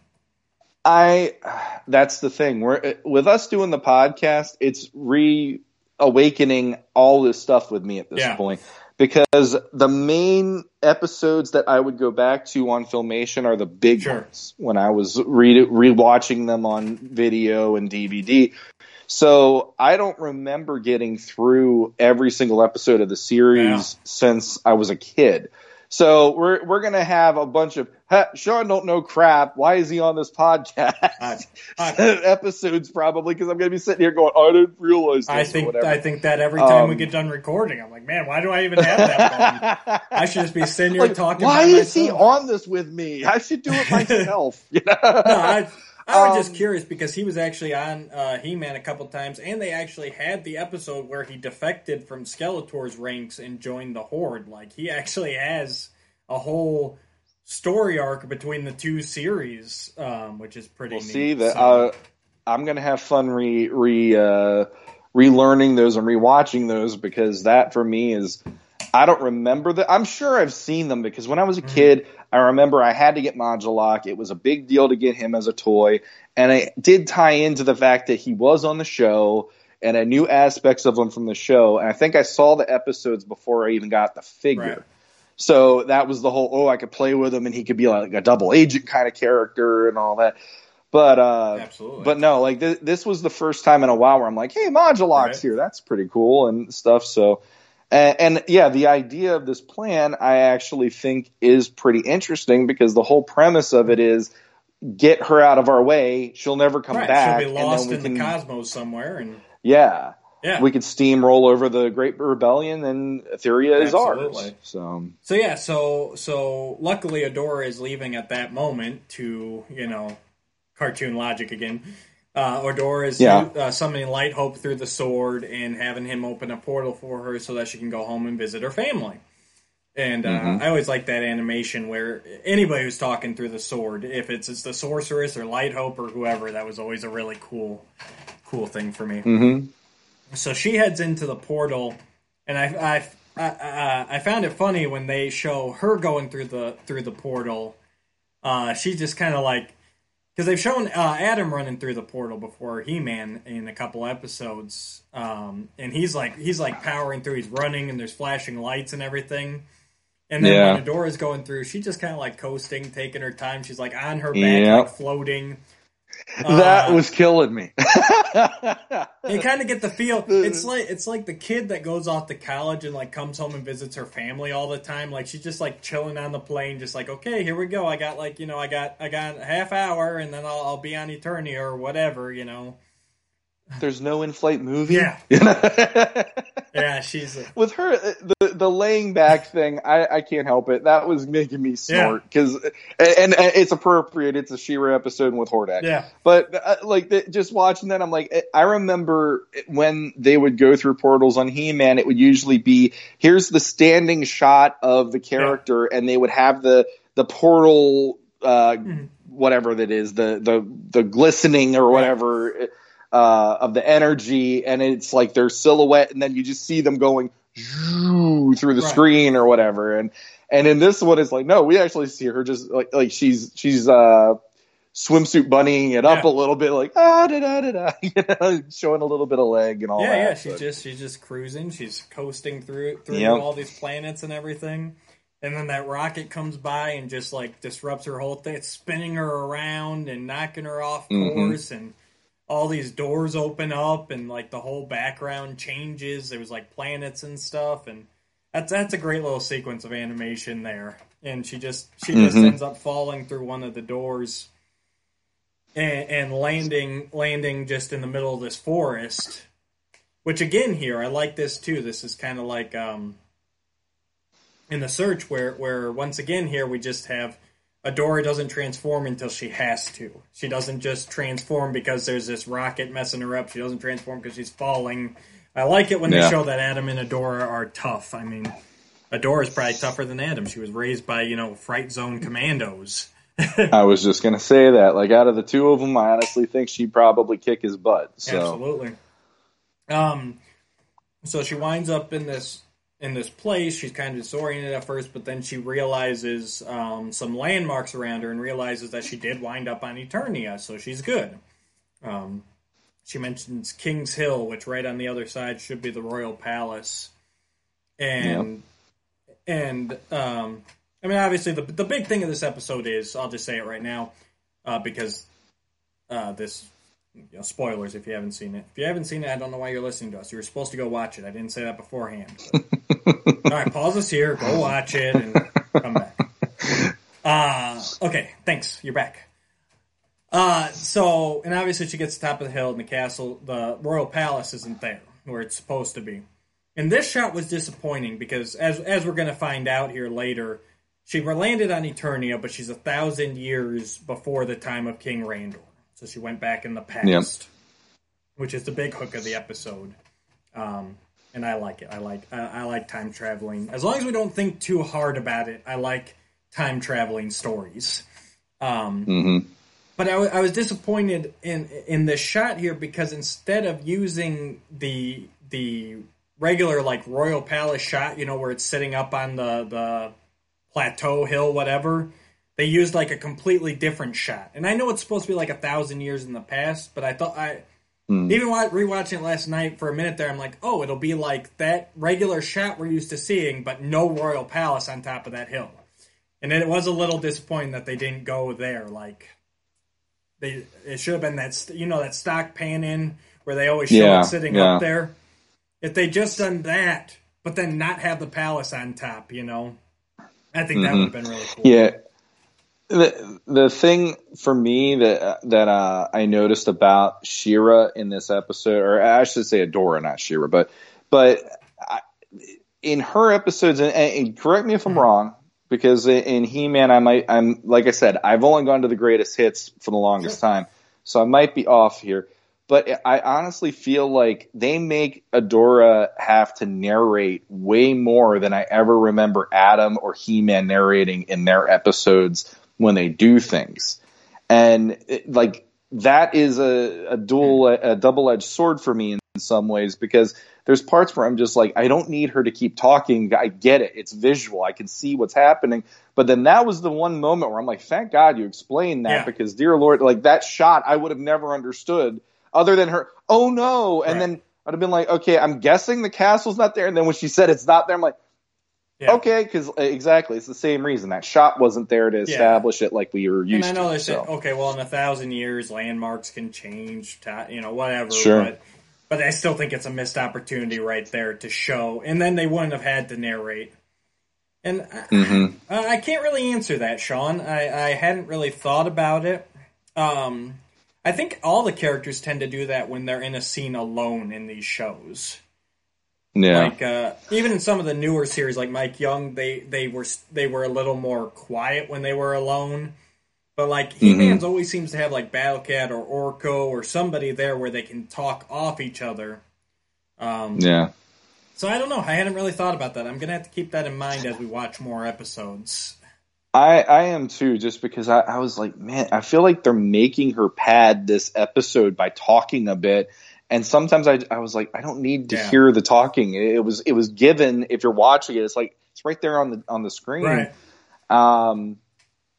I that's the thing. We're eh, with us doing the podcast. It's reawakening all this stuff with me at this Yeah. point because the main episodes that I would go back to on Filmation are the big Sure. ones when I was re rewatching them on video and DVD. So I don't remember getting through every single episode of the series Yeah. since I was a kid. So we're we're gonna have a bunch of "Ha, Sean don't know crap. Why is he on this podcast? I- I- episodes probably because I'm gonna be sitting here going, I didn't realize this I or think whatever. I think that every time we Um, get done recording, I'm like, man, why do I even have that? I should just be sitting here like, talking. why is he on this with me? I should do it myself. you know? No, I, I was just Um, curious because he was actually on uh, He-Man a couple times, and they actually had the episode where he defected from Skeletor's ranks and joined the Horde. Like he actually has a whole story arc between the two series, um, which is pretty. We'll neat. see that. So- Uh, I'm gonna have fun re re uh, relearning those and rewatching those because that for me is I don't remember that. I'm sure I've seen them because when I was a Mm-hmm. kid, I remember I had to get Modulok. It was a big deal to get him as a toy, and it did tie into the fact that he was on the show. And I knew aspects of him from the show, and I think I saw the episodes before I even got the figure. Right. So that was the whole, oh, I could play with him and he could be like a double agent kind of character and all that. But, uh, Absolutely. but no, like th- this was the first time in a while where I'm like, hey, Modulok's Right. here. That's pretty cool and stuff. So, and, and yeah, the idea of this plan I actually think is pretty interesting because the whole premise of it is get her out of our way. She'll never come right, back. she'll be and lost in we the cosmos somewhere, and yeah, yeah. we could steamroll over the Great Rebellion and Etheria is ours. So, So yeah, so so luckily Adora is leaving at that moment to you know cartoon logic again. Uh, Adora is Yeah. uh, summoning Light Hope through the sword and having him open a portal for her so that she can go home and visit her family. And uh, Mhm. I always like that animation where anybody who's talking through the sword, if it's it's the sorceress or Light Hope or whoever, that was always a really cool, cool thing for me. hmm so she heads into the portal, and I I I, I found it funny when they show her going through the through the portal. Uh, she's just kind of like because they've shown uh, Adam running through the portal before He Man in a couple episodes, um, and he's like he's like powering through. He's running, and there's flashing lights and everything. And then Yeah. when Adora's going through, she's just kind of like coasting, taking her time. She's like on her back, Yep. like floating. That Uh, was killing me. you kind of get the feel. It's like it's like the kid that goes off to college and like comes home and visits her family all the time. Like she's just like chilling on the plane, just like okay, here we go. I got like you know I got I got a half hour and then I'll, I'll be on Eternia or whatever. You know. There's no in-flight movie. Yeah. Yeah, she's with her uh, the the laying back thing i i can't help it. That was making me snort because and, and it's appropriate. It's a She-Ra episode with hordak. Yeah. But uh, like the, just watching that i'm like i remember when they would go through portals on he-man it would usually be here's the standing shot of the character and they would have the the portal uh Mhm. whatever that is the the the glistening or whatever uh, of the energy, and it's like their silhouette, and then you just see them going through the Right. screen or whatever. And and in this one, it's like no, we actually see her just like like she's she's uh swimsuit bunnying it up Yeah. a little bit, like ah da da da da, you know, showing a little bit of leg and all yeah that. yeah. She's but- just she's just cruising. She's coasting through through Yep. all these planets and everything. And then that rocket comes by and just like disrupts her whole thing. It's spinning her around and knocking her off Mhm. course and all these doors open up and like the whole background changes. There was like planets and stuff and that's that's a great little sequence of animation there. And she just she just Mhm. ends up falling through one of the doors and, and landing landing just in the middle of this forest. Which again here, I like this too. This is kind of like um in the search where where once again here we just have Adora doesn't transform until she has to. She doesn't just transform because there's this rocket messing her up. She doesn't transform because she's falling. I like it when Yeah. they show that Adam and Adora are tough. I mean, Adora's probably tougher than Adam. She was raised by, you know, Fright Zone commandos. I was just gonna say that. Like out of the two of them, I honestly think she'd probably kick his butt. So Absolutely. Um, so she winds up in this in this place. She's kind of disoriented at first, but then she realizes um, some landmarks around her and realizes that she did wind up on Eternia, so she's good. Um, she mentions King's Hill, which right on the other side should be the royal palace, and and um, I mean obviously the the big thing of this episode is I'll just say it right now uh, because uh, this you know, spoilers if you haven't seen it. If you haven't seen it, I don't know why you're listening to us. You were supposed to go watch it. I didn't say that beforehand. All right, pause us here. Go watch it and come back. Uh, okay, thanks. You're back. Uh, so, and obviously she gets to the top of the hill and the castle, the royal palace isn't there where it's supposed to be. And this shot was disappointing because, as as we're going to find out here later, she landed on Eternia, but she's a thousand years before the time of King Randor. So she went back in the past, Yep. which is the big hook of the episode. Um, and I like it. I like I, I like time traveling. As long as we don't think too hard about it, I like time traveling stories. Um, Mhm. but I I was disappointed in in this shot here because instead of using the the regular like royal palace shot, you know, where it's sitting up on the the plateau hill, whatever, they used like a completely different shot. And I know it's supposed to be like a thousand years in the past, but I thought I Hmm. even wa- rewatching it last night for a minute there, I'm like, oh, it'll be like that regular shot we're used to seeing, but no royal palace on top of that hill. And it was a little disappointing that they didn't go there. Like they, it should have been that you know that stock pan in where they always show Yeah, it sitting yeah. up there. If they just done that, but then not have the palace on top, you know, I think that would have been really cool. Mm-hmm. Yeah. The the thing for me that that uh, I noticed about She-Ra in this episode, or I should say Adora, not She-Ra, but but I, in her episodes, and, and correct me if I'm wrong, because in He Man, I might I'm like I said, I've only gone to the greatest hits for the longest time, so I might be off here. But I honestly feel like they make Adora have to narrate way more than I ever remember Adam or He Man narrating in their episodes when they do things. And it, like that is a, a dual, hmm. a double edged sword for me in some ways because there's parts where I'm just like, I don't need her to keep talking. I get it. It's visual. I can see what's happening. But then that was the one moment where I'm like, thank God you explained that Yeah. because, dear Lord, like that shot, I would have never understood other than her, oh no. And Right. then I'd have been like, okay, I'm guessing the castle's not there. And then when she said it's not there, I'm like, Yeah. okay, because exactly, it's the same reason that shot wasn't there to establish it like we were And used I know to. they so. okay, well, in a thousand years, landmarks can change, ti- you know, whatever. Sure. But, but I still think it's a missed opportunity right there to show, and then they wouldn't have had to narrate. And I, Mhm. I I can't really answer that, Sean. I, I hadn't really thought about it. Um, I think all the characters tend to do that when they're in a scene alone in these shows. Yeah. Like uh, even in some of the newer series, like Mike Young, they they were they were a little more quiet when they were alone. But like He Man's always seems to have like Battlecat or Orko or somebody there where they can talk off each other. Um, yeah. So I don't know. I hadn't really thought about that. I'm gonna have to keep that in mind as we watch more episodes. I, I am too, just because I, I was like, man, I feel like they're making her pad this episode by talking a bit. And sometimes I, I was like, I don't need to Yeah. hear the talking. It was it was given if you're watching it, it's like it's right there on the on the screen. Right. Um,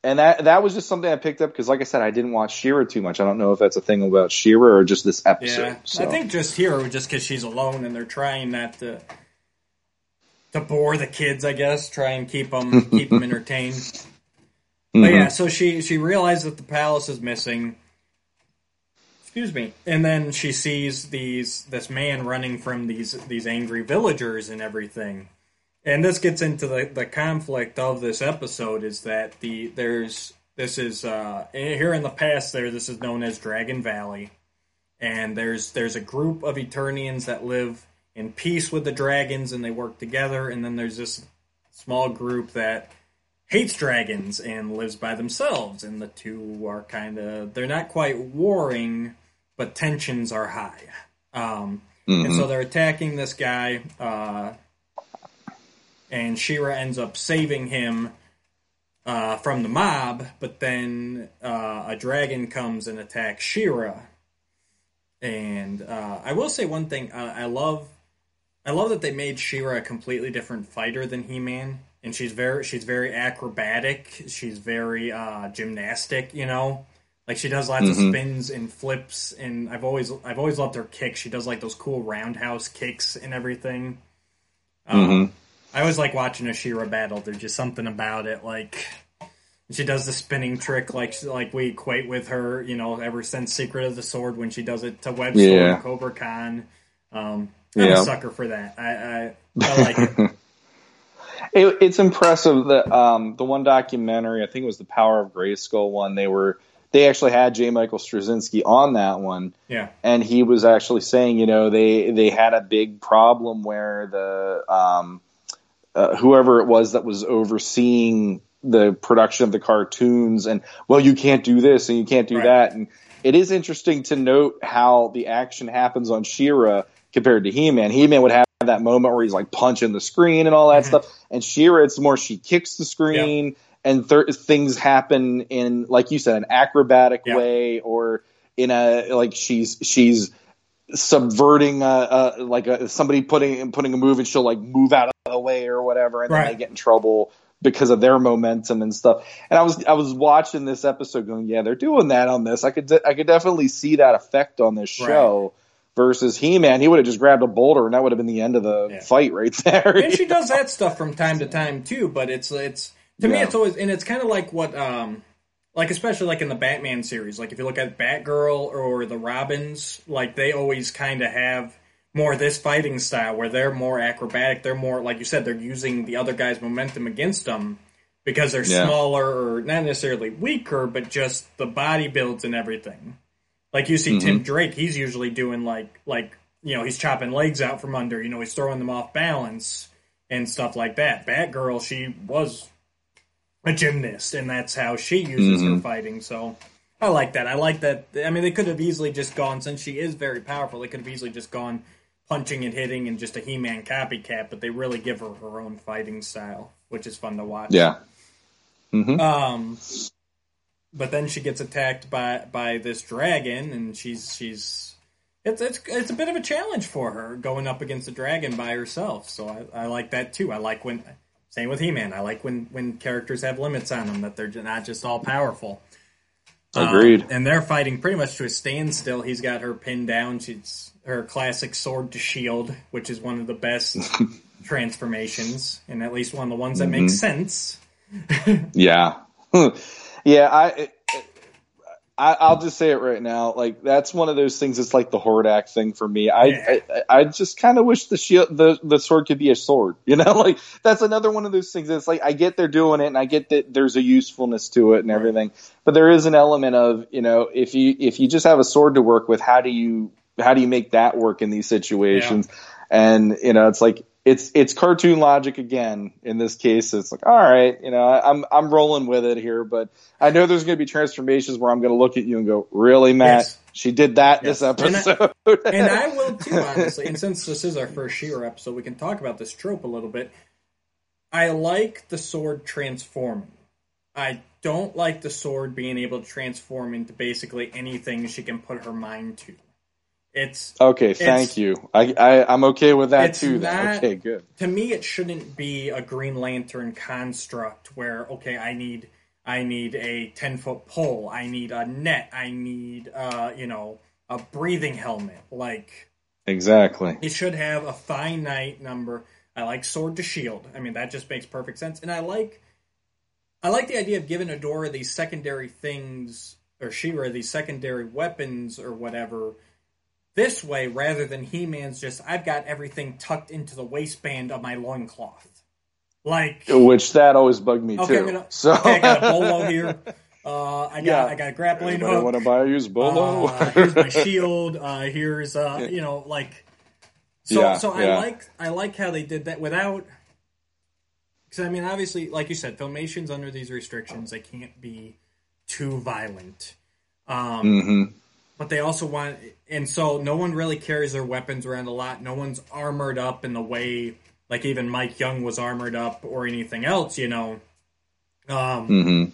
and that that was just something I picked up because, like I said, I didn't watch She-Ra too much. I don't know if that's a thing about She-Ra or just this episode. Yeah. So. I think just here, just because she's alone and they're trying not to to bore the kids, I guess. Try and keep them keep them entertained. But Mhm. yeah, so she she realizes that the palace is missing. Excuse me. And then she sees these this man running from these these angry villagers and everything. And this gets into the, the conflict of this episode is that the there's this is uh here in the past there this is known as Dragon Valley. And there's there's a group of Eternians that live in peace with the dragons and they work together and then there's this small group that hates dragons and lives by themselves and the two are kind of they're not quite warring but tensions are high um, and so they're attacking this guy uh, and she-ra ends up saving him uh, from the mob but then uh, a dragon comes and attacks she-ra and uh, i will say one thing uh, i love I love that they made She-Ra a completely different fighter than He Man, and she's very she's very acrobatic. She's very uh, gymnastic, you know. Like she does lots of spins and flips, and I've always I've always loved her kicks. She does like those cool roundhouse kicks and everything. Um, I always like watching a She-Ra battle. There's just something about it, like she does the spinning trick, like like we equate with her, you know, ever since Secret of the Sword when she does it to Web Sword Yeah. and Cobra Khan. Um, I'm Yeah. a sucker for that. I I, I like it. It, it's impressive that um, the one documentary, I think it was the Power of Grayskull one. They were they actually had J. Michael Straczynski on that one, Yeah, and he was actually saying, you know, they they had a big problem where the um, uh, whoever it was that was overseeing the production of the cartoons, and well, you can't do this and you can't do Right. that, and it is interesting to note how the action happens on She-Ra compared to He-Man. He-Man would have that moment where he's like punching the screen and all that stuff, and She-Ra, it's more she kicks the screen. And th- things happen in, like you said, an acrobatic Yeah. way, or in a like she's she's subverting uh, uh like a, somebody putting putting a move and she'll like move out of the way or whatever and then they get in trouble because of their momentum and stuff and i was i was watching this episode going yeah they're doing that on this i could de- i could definitely see that effect on this Right. show versus he-man he would have just grabbed a boulder and that would have been the end of the Yeah. fight right there and she does that stuff from time to time too. But it's it's to me it's always and it's kind of like what um like especially like in the Batman series. Like if you look at Batgirl or the Robins, like they always kind of have more this fighting style where they're more acrobatic. They're more like you said. They're using the other guy's momentum against them because they're Yeah. smaller or not necessarily weaker, but just the body builds and everything. Like you see Mm-hmm. Tim Drake, he's usually doing like like you know he's chopping legs out from under. You know he's throwing them off balance and stuff like that. Batgirl, she was a gymnast, and that's how she uses Mm-hmm. her fighting. So I like that. I like that. I mean, they could have easily just gone since she is very powerful. They could have easily just gone punching and hitting and just a He-Man copycat, but they really give her her own fighting style, which is fun to watch. yeah Um, but then she gets attacked by by this dragon, and she's she's it's it's it's a bit of a challenge for her going up against a dragon by herself. So I, I like that too. I like when same with He Man. I like when when characters have limits on them that they're not just all powerful. Agreed. Um, and they're fighting pretty much to a standstill. He's got her pinned down. She's her classic sword to shield, which is one of the best transformations, and at least one of the ones that Mm-hmm. makes sense. Yeah, yeah. I, I I'll just say it right now. Like that's one of those things. It's like the Hordak thing for me. I Yeah. I, I just kind of wish the shield the the sword could be a sword. You know, like that's another one of those things. It's like I get they're doing it, and I get that there's a usefulness to it and everything. But there is an element of you know if you if you just have a sword to work with, how do you how do you make that work in these situations? And you know, it's like it's it's cartoon logic again. In this case, it's like all right, you know, I'm I'm rolling with it here, but I know there's going to be transformations where I'm going to look at you and go, really, Matt? Yes. She did that Yes. this And I- episode. and I will too, honestly. And since this is our first She-Ra episode, we can talk about this trope a little bit. I like the sword transforming. I don't like the sword being able to transform into basically anything she can put her mind to. It's okay, thank you. I, I I'm okay with that too. Not- Okay, good. to me it shouldn't be a Green Lantern construct where okay, I need I need a ten foot pole, I need a net, I need uh, you know, a breathing helmet. Like Exactly. it should have a finite number. I like sword to shield. I mean, that just makes perfect sense. And I like, I like the idea of giving Adora these secondary things, or She-Ra these secondary weapons or whatever. This way, rather than He-Man's just, I've got everything tucked into the waistband of my loincloth. Like, Which that always bugged me okay, too. Gonna, so okay, I got a bolo here. Uh, I got, Yeah. I got a grappling Anybody hook. want to buy a used bolo? Uh, here's my shield. Uh, here's uh, you know, like so. Yeah, so I yeah. like I like how they did that without. Because I mean, obviously, like you said, filmations under these restrictions they can't be too violent. Um, hmm but they also want, and so no one really carries their weapons around a lot. No one's armored up in the way like even Mike Young was armored up or anything else. You know. Um, hmm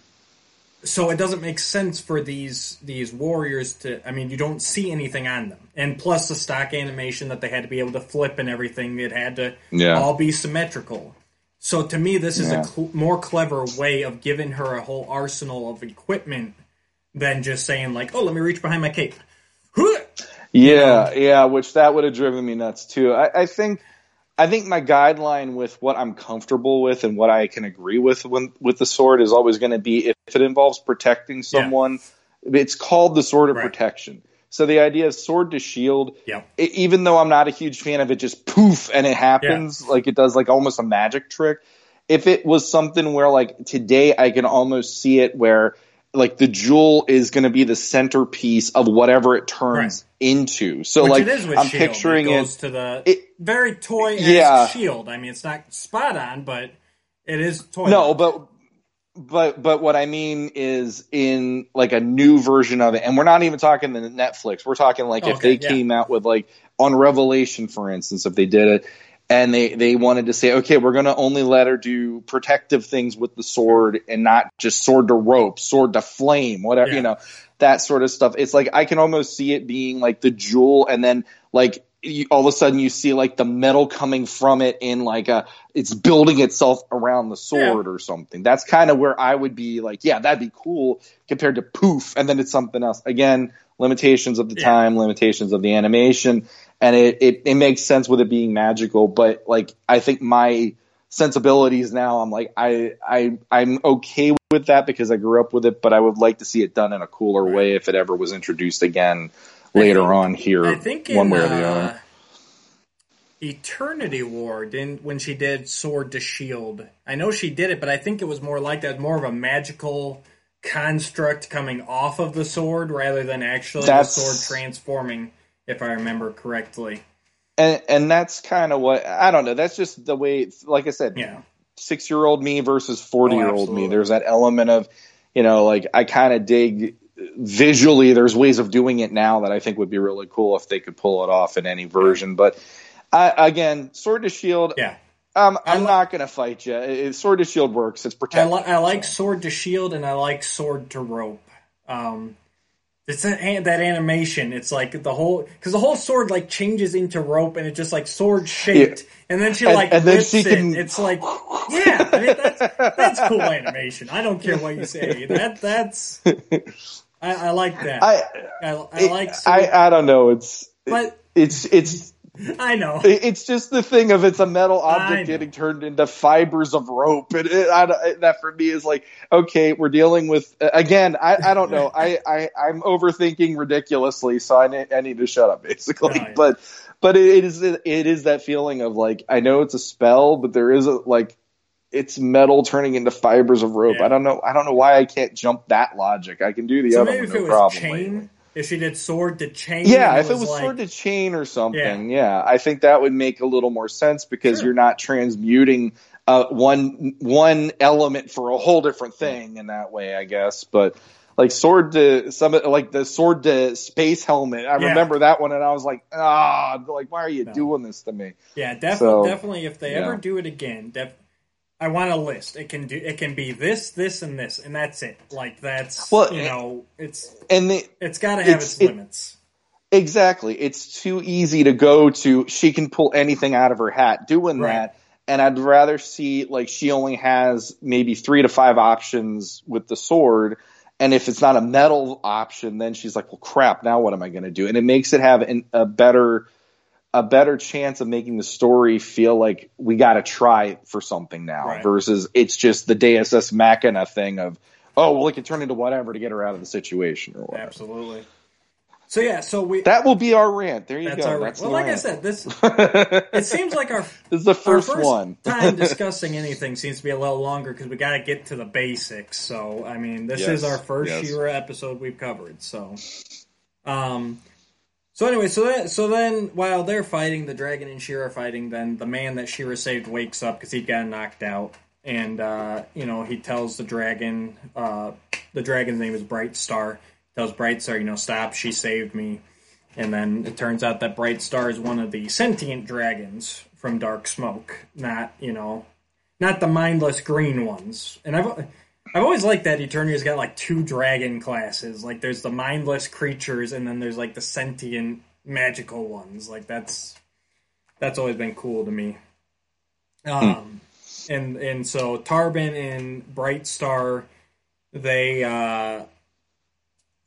so it doesn't make sense for these these warriors to i mean you don't see anything on them and plus the stock animation that they had to be able to flip and everything it had to Yeah. all be symmetrical so to me this is Yeah. a cl- more clever way of giving her a whole arsenal of equipment than just saying like oh let me reach behind my cape Yeah, yeah, which that would have driven me nuts too. I, I think I think my guideline with what I'm comfortable with and what I can agree with when, with the sword is always going to be if it involves protecting someone, it's called the sword of Right. protection. So the idea of sword to shield, Yep. e- even though I'm not a huge fan of it, just poof and it happens like it does like almost a magic trick. If it was something where like today I can almost see it where like the jewel is going to be the centerpiece of whatever it turns into. So Which like it is with I'm Shield. picturing it it. to the it- very toy Yeah. shield i mean it's not spot on but it is toy No, but but but what I mean is in like a new version of it, and we're not even talking the Netflix. We're talking like if oh, Okay, they yeah. came out with like on Revelation, for instance, if they did it. And they, they wanted to say, okay, we're going to only let her do protective things with the sword and not just sword to rope, sword to flame, whatever, Yeah. you know, that sort of stuff. It's like I can almost see it being like the jewel, and then like you, all of a sudden you see like the metal coming from it in like a it's building itself around the sword or something. That's kind of where I would be like, yeah, that'd be cool compared to poof, and then it's something else. Again, limitations of the Yeah. time, limitations of the animation, and it, it it makes sense with it being magical. But like, I think my sensibilities now, I'm like, I I I'm okay with that because I grew up with it, but I would like to see it done in a cooler way if it ever was introduced again later think- on here, I think one in, way or the uh, other. Eternity War didn't when she did Sword to Shield. I know she did it, but I think it was more like that, more of a magical construct coming off of the sword rather than actually That's- the sword transforming, if I remember correctly. And and that's kind of what I don't know. That's just the way. Like I said, Yeah. six year old me versus forty year old me. There's that element of, you know, like I kind of dig visually. There's ways of doing it now that I think would be really cool if they could pull it off in any version. But I, again, sword to shield. Yeah. Um, I'm li- not gonna fight you. It, sword to shield works. It's I, li- I like sword to shield and I like sword to rope. Um, It's that, that animation. It's like the whole because the whole sword like changes into rope and it's just like sword shaped, Yeah. and then she And- like and then she it. can- It's like yeah, I mean, that's that's cool animation. I don't care what you say. That that's I, I like that. I I, I like I I don't know. It's but it's it's I know. it's just the thing of it's a metal object getting turned into fibers of rope, and it, I, that for me is like okay, we're dealing with again. I, I don't know. I, I I'm overthinking ridiculously, so I need, I need to shut up basically. Oh, yeah. But but it is it is that feeling of like I know it's a spell, but there is a like it's metal turning into fibers of rope. Yeah. I don't know. I don't know why I can't jump that logic. I can do the So other maybe one if it was problem. chain. If she did sword to chain, Yeah, if it was like, sword to chain or something, yeah. I think that would make a little more sense because Sure. you're not transmuting uh, one one element for a whole different thing in that way, I guess. But like sword to some like the sword to space helmet, I Yeah. remember that one, and I was like, ah, like why are you No. doing this to me? Yeah, definitely. So, definitely, if they yeah. ever do it again, def- I want a list. It can do. It can be this, this, and this, and that's it. Like that's Well, you know, it's And the, it's got to have it's- its, it- limits. Exactly. It's too easy to go to she can pull anything out of her hat doing Right. that. And I'd rather see like she only has maybe three to five options with the sword. And if it's not a metal option, then she's like, well, crap, now what am I going to do? And it makes it have an, a better, a better chance of making the story feel like we got to try for something now Right. versus it's just the Deus Ex Machina thing of, oh, well, it can turn into whatever to get her out of the situation or whatever. Absolutely. So yeah, so we. That will be our rant. There you that's go. our. Well, like I said, this this it seems like our this is the first, first one. time discussing anything seems to be a little longer because we got to get to the basics. So I mean, this Yes, is our first yes. She-Ra episode we've covered. So, um, so anyway, so then so then while they're fighting, the dragon and She-Ra are fighting. Then the man that She-Ra saved wakes up because he got knocked out, and uh, you know he tells the dragon, uh, the dragon's name is Bright Star. Tells Bright Star, you know, stop. She saved me. And then it turns out that Bright Star is one of the sentient dragons from Dark Smoke, not you know, not the mindless green ones. And I've I've always liked that Eternia's got like two dragon classes. Like there's the mindless creatures, and then there's like the sentient magical ones. Like that's that's always been cool to me. Um, and and so Tarbin and Bright Star, they uh,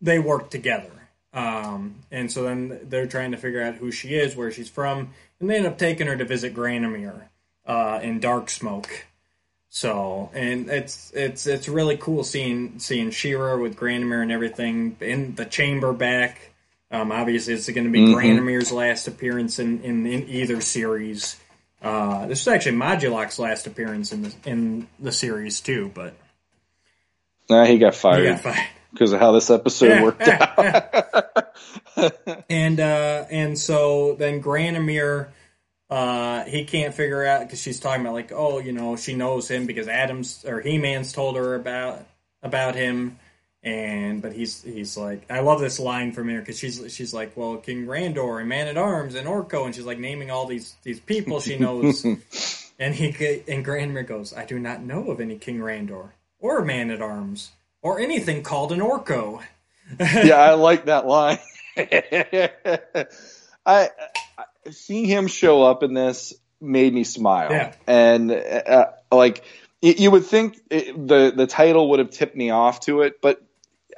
they work together. Um, and so then they're trying to figure out who she is, where she's from, and they end up taking her to visit Granamyr uh, in Dark Smoke. So, and it's it's it's really cool seeing seeing She-Ra with Granamyr and everything in the chamber back. Um, obviously, it's going to be Mhm. Granamyr's last appearance in, in, in either series. Uh, this is actually Modulok's last appearance in the in the series too, but Nah, he got he fired got fired. because of how this episode worked out. and uh, and so then Granamyr, uh, he can't figure out because she's talking about like, oh, you know, she knows him because Adams or He Man's told her about about him, and but he's he's like, I love this line from here because she's she's like, well, King Randor and Man at Arms and Orko, and she's like naming all these these people she knows, and he and Granamyr goes, I do not know of any King Randor or Man at Arms or anything called an Orko. yeah, I like that line. I seeing him show up in this made me smile, Yeah. and uh, like y- you would think it, the the title would have tipped me off to it, but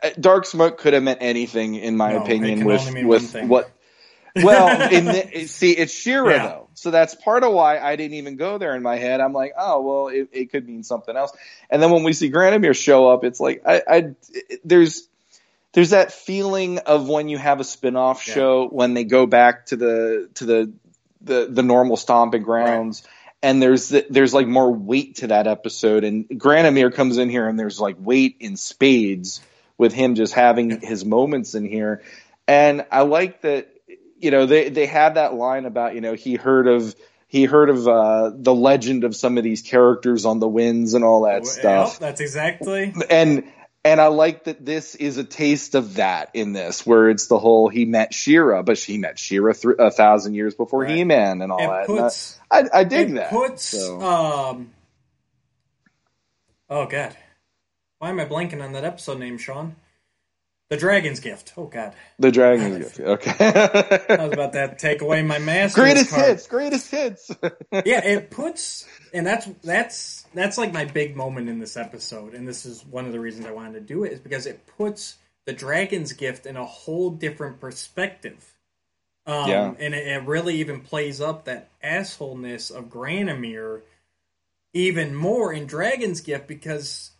uh, Dark Smoke could have meant anything in my No, opinion with only mean one with what. well, in the, see, it's She-Ra Yeah. though, so that's part of why I didn't even go there in my head. I'm like, oh well, it, it could mean something else. And then when we see Granamyr show up, it's like I, I it- there's there's that feeling of when you have a spin-off Yeah. show when they go back to the to the the, the normal stomping grounds. And there's the, there's like more weight to that episode, and Granamyr comes in here, and there's like weight in spades with him just having his moments in here, and I like that. You know, they they had that line about you know he heard of he heard of uh, the legend of some of these characters on the winds and all that Well, stuff, yep, that's exactly. and and I like that this is a taste of that in this, where it's the whole he met She-Ra, but she met She-Ra th- a thousand years before Right. He Man and all It that. And puts I, I dig it that. puts so. um. Oh god, why am I blanking on that episode name, Sean? The Dragon's Gift. Oh God, The Dragon's Gift. Okay. I was about to take away my master. greatest card. hits. Greatest hits. yeah, it puts, and that's that's that's like my big moment in this episode, and this is one of the reasons I wanted to do it is because it puts the Dragon's Gift in a whole different perspective. Um, Yeah. and it, it really even plays up that assholeness of Granamyr even more in Dragon's Gift because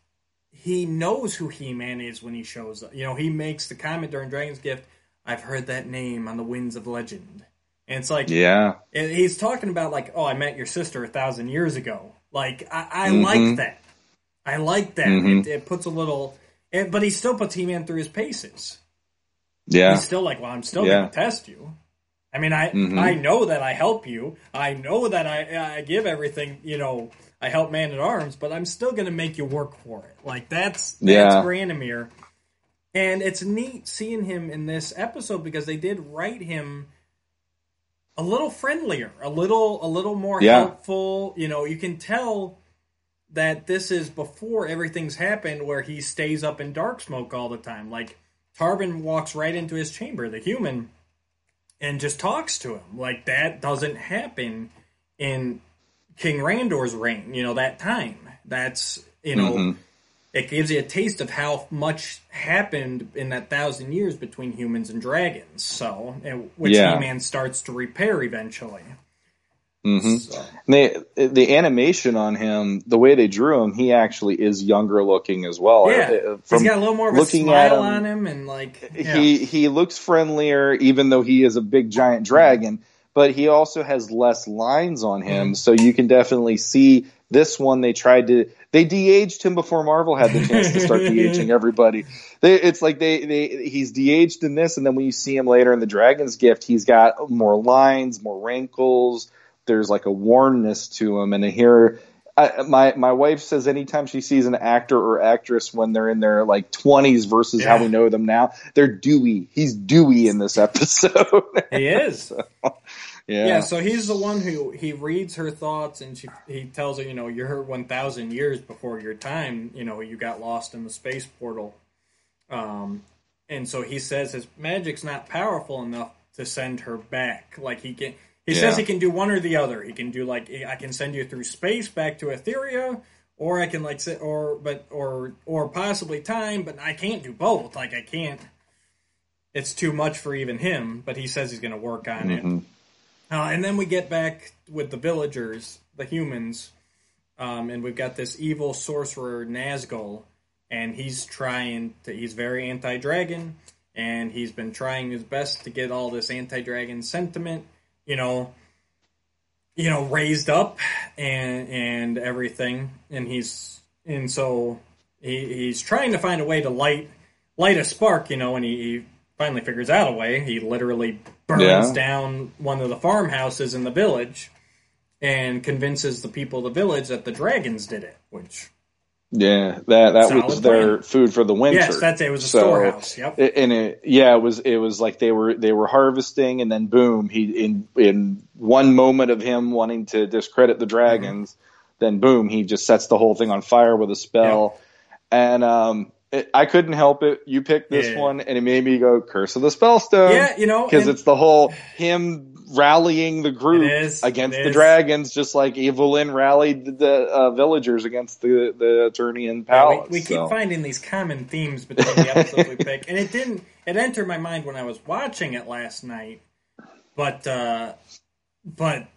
he knows who He Man is when he shows up. You know, he makes the comment during Dragon's Gift, "I've heard that name on the winds of legend," and it's like, yeah. and he's talking about like, oh, I met your sister a thousand years ago. Like, I, I Mhm. like that. I like that. Mhm. It, it puts a little, it, but he still puts He-Man through his paces. Yeah. He's still like, well, I'm still Yeah. going to test you. I mean, I Mhm. I know that I help you. I know that I I give everything. You know, I help Man at Arms, but I'm still going to make you work for it. Like that's that's Yeah. Granamyr. And it's neat seeing him in this episode because they did write him a little friendlier, a little a little more Yeah. helpful. You know, you can tell that this is before everything's happened where he stays up in dark smoke all the time. Like Tarvin walks right into his chamber, the human, and just talks to him. Like that doesn't happen in King Randor's reign, you know, that time. That's you know Mhm. it gives you a taste of how much happened in that thousand years between humans and dragons. So, which Yeah. He-Man starts to repair eventually. hmm So, The the animation on him, the way they drew him, he actually is younger looking as well. yeah, Uh, he's From got a little more of a looking at smile him, on him, and like yeah. he he looks friendlier, even though he is a big giant dragon. But he also has less lines on him, Mm-hmm. so you can definitely see this one. They tried to they de-aged him before Marvel had the chance to start de-aging everybody. They, it's like they they he's de-aged in this, and then when you see him later in the Dragon's Gift, he's got more lines, more wrinkles. There's like a wornness to him, and here. I, my my wife says anytime she sees an actor or actress when they're in their like twenties versus how we know them now, they're dewy. He's dewy in this episode. he is. yeah. Yeah, so he's the one who he reads her thoughts and she, he tells her, you know, you're 1,000 years before your time. You know, you got lost in the space portal. Um, and so he says his magic's not powerful enough to send her back. Like he can, he says he can do one or the other. He can do like I can send you through space back to Etheria, or I can like sit or but or or possibly time, but I can't do both. Like I can't. It's too much for even him. But he says he's going to work on it. Mhm. Uh, and then we get back with the villagers, the humans, um, and we've got this evil sorcerer Nazgul, and he's trying to. He's very anti-dragon, and he's been trying his best to get all this anti-dragon sentiment, you know, you know, raised up and and everything, and he's and so he, he's trying to find a way to light light a spark, you know, and he, he finally figures out a way. He literally burns Yeah. down one of the farmhouses in the village and convinces the people of the village that the dragons did it, which Yeah, that that Solid was their plan. food for the winter. yes, that's it. It was a So, storehouse. Yep. and it yeah, it was it was like they were they were harvesting, and then boom, he in in one moment of him wanting to discredit the dragons, Mm-hmm. then boom, he just sets the whole thing on fire with a spell, and um. It, I couldn't help it. You picked this Yeah. one, and it made me go "Curse of the Spellstone." yeah, you know, because it's the whole him rallying the group is, against the dragons, just like Evelyn rallied the uh, villagers against the the Eternian Yeah, palace. we, we keep finding these common themes between the episodes we pick, and it didn't. It entered my mind when I was watching it last night, but uh, but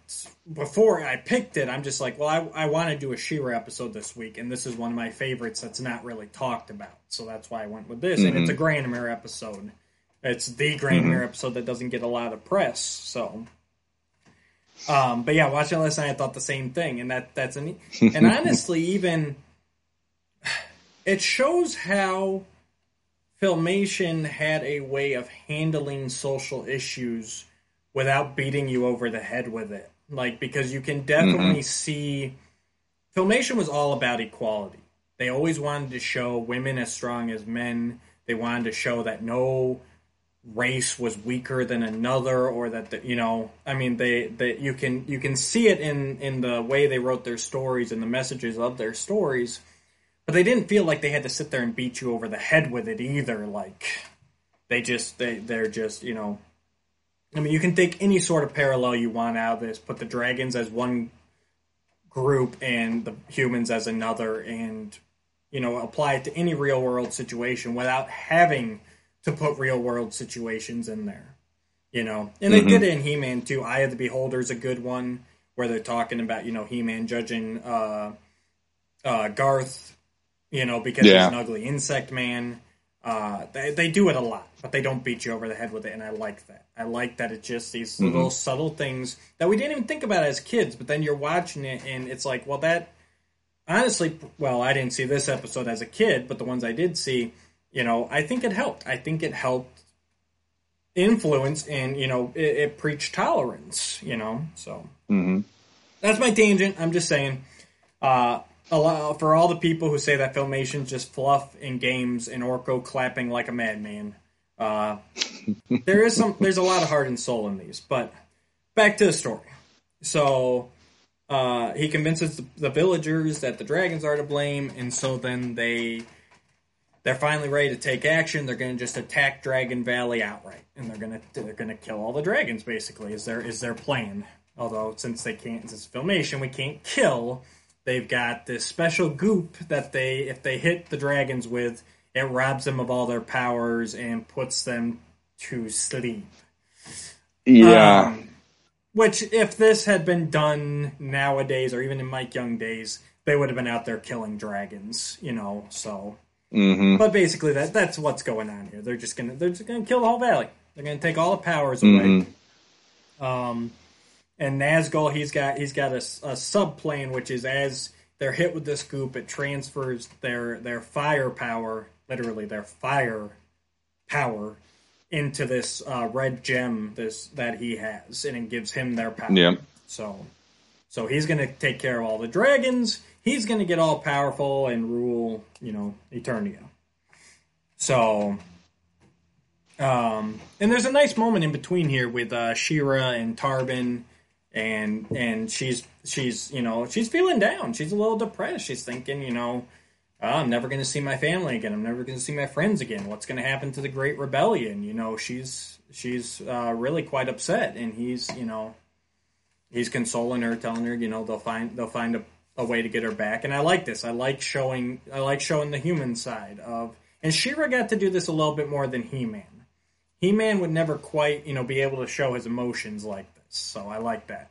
before I picked it, I'm just like, well, I, I want to do a She-Ra episode this week, and this is one of my favorites that's not really talked about, so that's why I went with this. And it's a Granamyr episode. It's the Granamyr episode that doesn't get a lot of press, so. Um, but yeah, watching it last night, I thought the same thing, and that that's an and honestly, even it shows how filmation had a way of handling social issues without beating you over the head with it. Like because you can definitely mm-hmm. see filmation was all about equality. They always wanted to show women as strong as men. They wanted to show that no race was weaker than another or that the, you know i mean they, they you can you can see it in in the way they wrote their stories and the messages of their stories but they didn't feel like they had to sit there and beat you over the head with it either like they just they they're just you know. I mean, you can take any sort of parallel you want out of this. Put the dragons as one group and the humans as another, and you know, apply it to any real world situation without having to put real world situations in there. You know, and they mm-hmm. did it in He Man too. Eye of the Beholder is a good one where they're talking about you know He Man judging uh, uh, Garth, you know, because yeah. he's an ugly insect man. Uh, they, they do it a lot, but they don't beat you over the head with it, and I like that. I like that it's just these mm-hmm. little subtle things that we didn't even think about as kids, but then you're watching it, and it's like, well, that honestly, well, I didn't see this episode as a kid, but the ones I did see, you know, I think it helped. I think it helped influence and you know it, it preached tolerance you know so mm-hmm. that's my tangent i'm just saying uh for all the people who say that filmation's just fluff in games and orko clapping like a madman uh there is some there's a lot of heart and soul in these but back to the story so uh he convinces the, the villagers that the dragons are to blame and so then they they're finally ready to take action. They're going to just attack Dragon Valley outright, and they're going to they're going to kill all the dragons. Basically, is their is their plan. Although since they can't, since filmation, we can't kill. They've got this special goop that they, if they hit the dragons with, it robs them of all their powers and puts them to sleep. Yeah. Um, which, if this had been done nowadays, or even in Mike Young days, they would have been out there killing dragons. You know, so Mm-hmm. But basically, that that's what's going on here. They're just gonna they're just gonna kill the whole valley. They're gonna take all the powers away. Mm-hmm. Um, and Nazgul, he's got he's got a, a subplane which is as they're hit with this goop, it transfers their their fire power, literally their fire power, into this uh, red gem this that he has, and it gives him their power. Yeah. So, so he's gonna take care of all the dragons he's going to get all powerful and rule, you know, Eternia. So, um, and there's a nice moment in between here with uh, She-Ra and Tarban, and and she's she's you know she's feeling down. She's a little depressed. She's thinking, you know, oh, I'm never going to see my family again. I'm never going to see my friends again. What's going to happen to the Great Rebellion? You know, she's she's uh, really quite upset, and he's you know he's consoling her, telling her, you know, they'll find they'll find a a way to get her back. And I like this. I like showing I like showing the human side of and She-Ra got to do this a little bit more than He-Man. He-Man would never quite, you know, be able to show his emotions like. So I like that.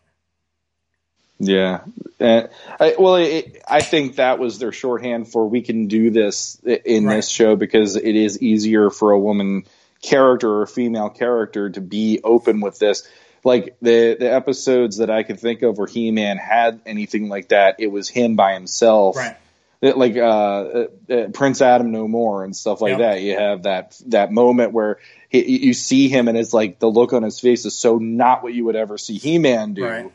Yeah. Uh, I, well, it, I think that was their shorthand for we can do this in right. this show because it is easier for a woman character or a female character to be open with this like the the episodes that I could think of where He Man had anything like that, it was him by himself. Right. Like uh, uh, uh, Prince Adam No More and stuff like yep. that. You have that that moment where he, you see him and it's like the look on his face is so not what you would ever see He Man do. Right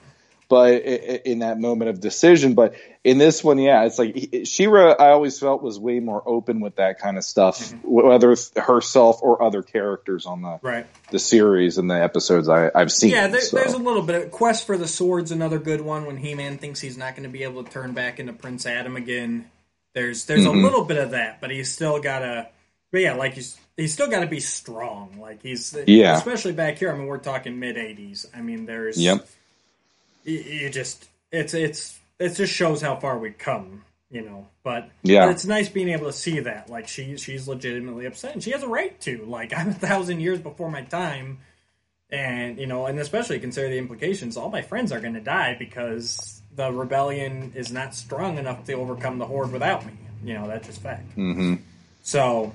but in that moment of decision. But in this one, yeah, it's like She-Ra. I always felt was way more open with that kind of stuff, mm-hmm. whether herself or other characters on the right. the series and the episodes I, have seen. Yeah, there, so. there's a little bit. of Quest for the Sword's another good one. When He Man thinks he's not going to be able to turn back into Prince Adam again, there's there's mm-hmm. a little bit of that, but he's still got to. But yeah, like he's he's still got to be strong. Like he's yeah, especially back here. I mean, we're talking mid '80s. I mean, there's yep you, just it's it's it just shows how far we've come you know. But yeah, but it's nice being able to see that. Like she she's legitimately upset, and she has a right to. Like I'm a thousand years before my time, and you know, and especially consider the implications. All my friends are going to die because the rebellion is not strong enough to overcome the horde without me. You know, that's just fact. Mm-hmm. So.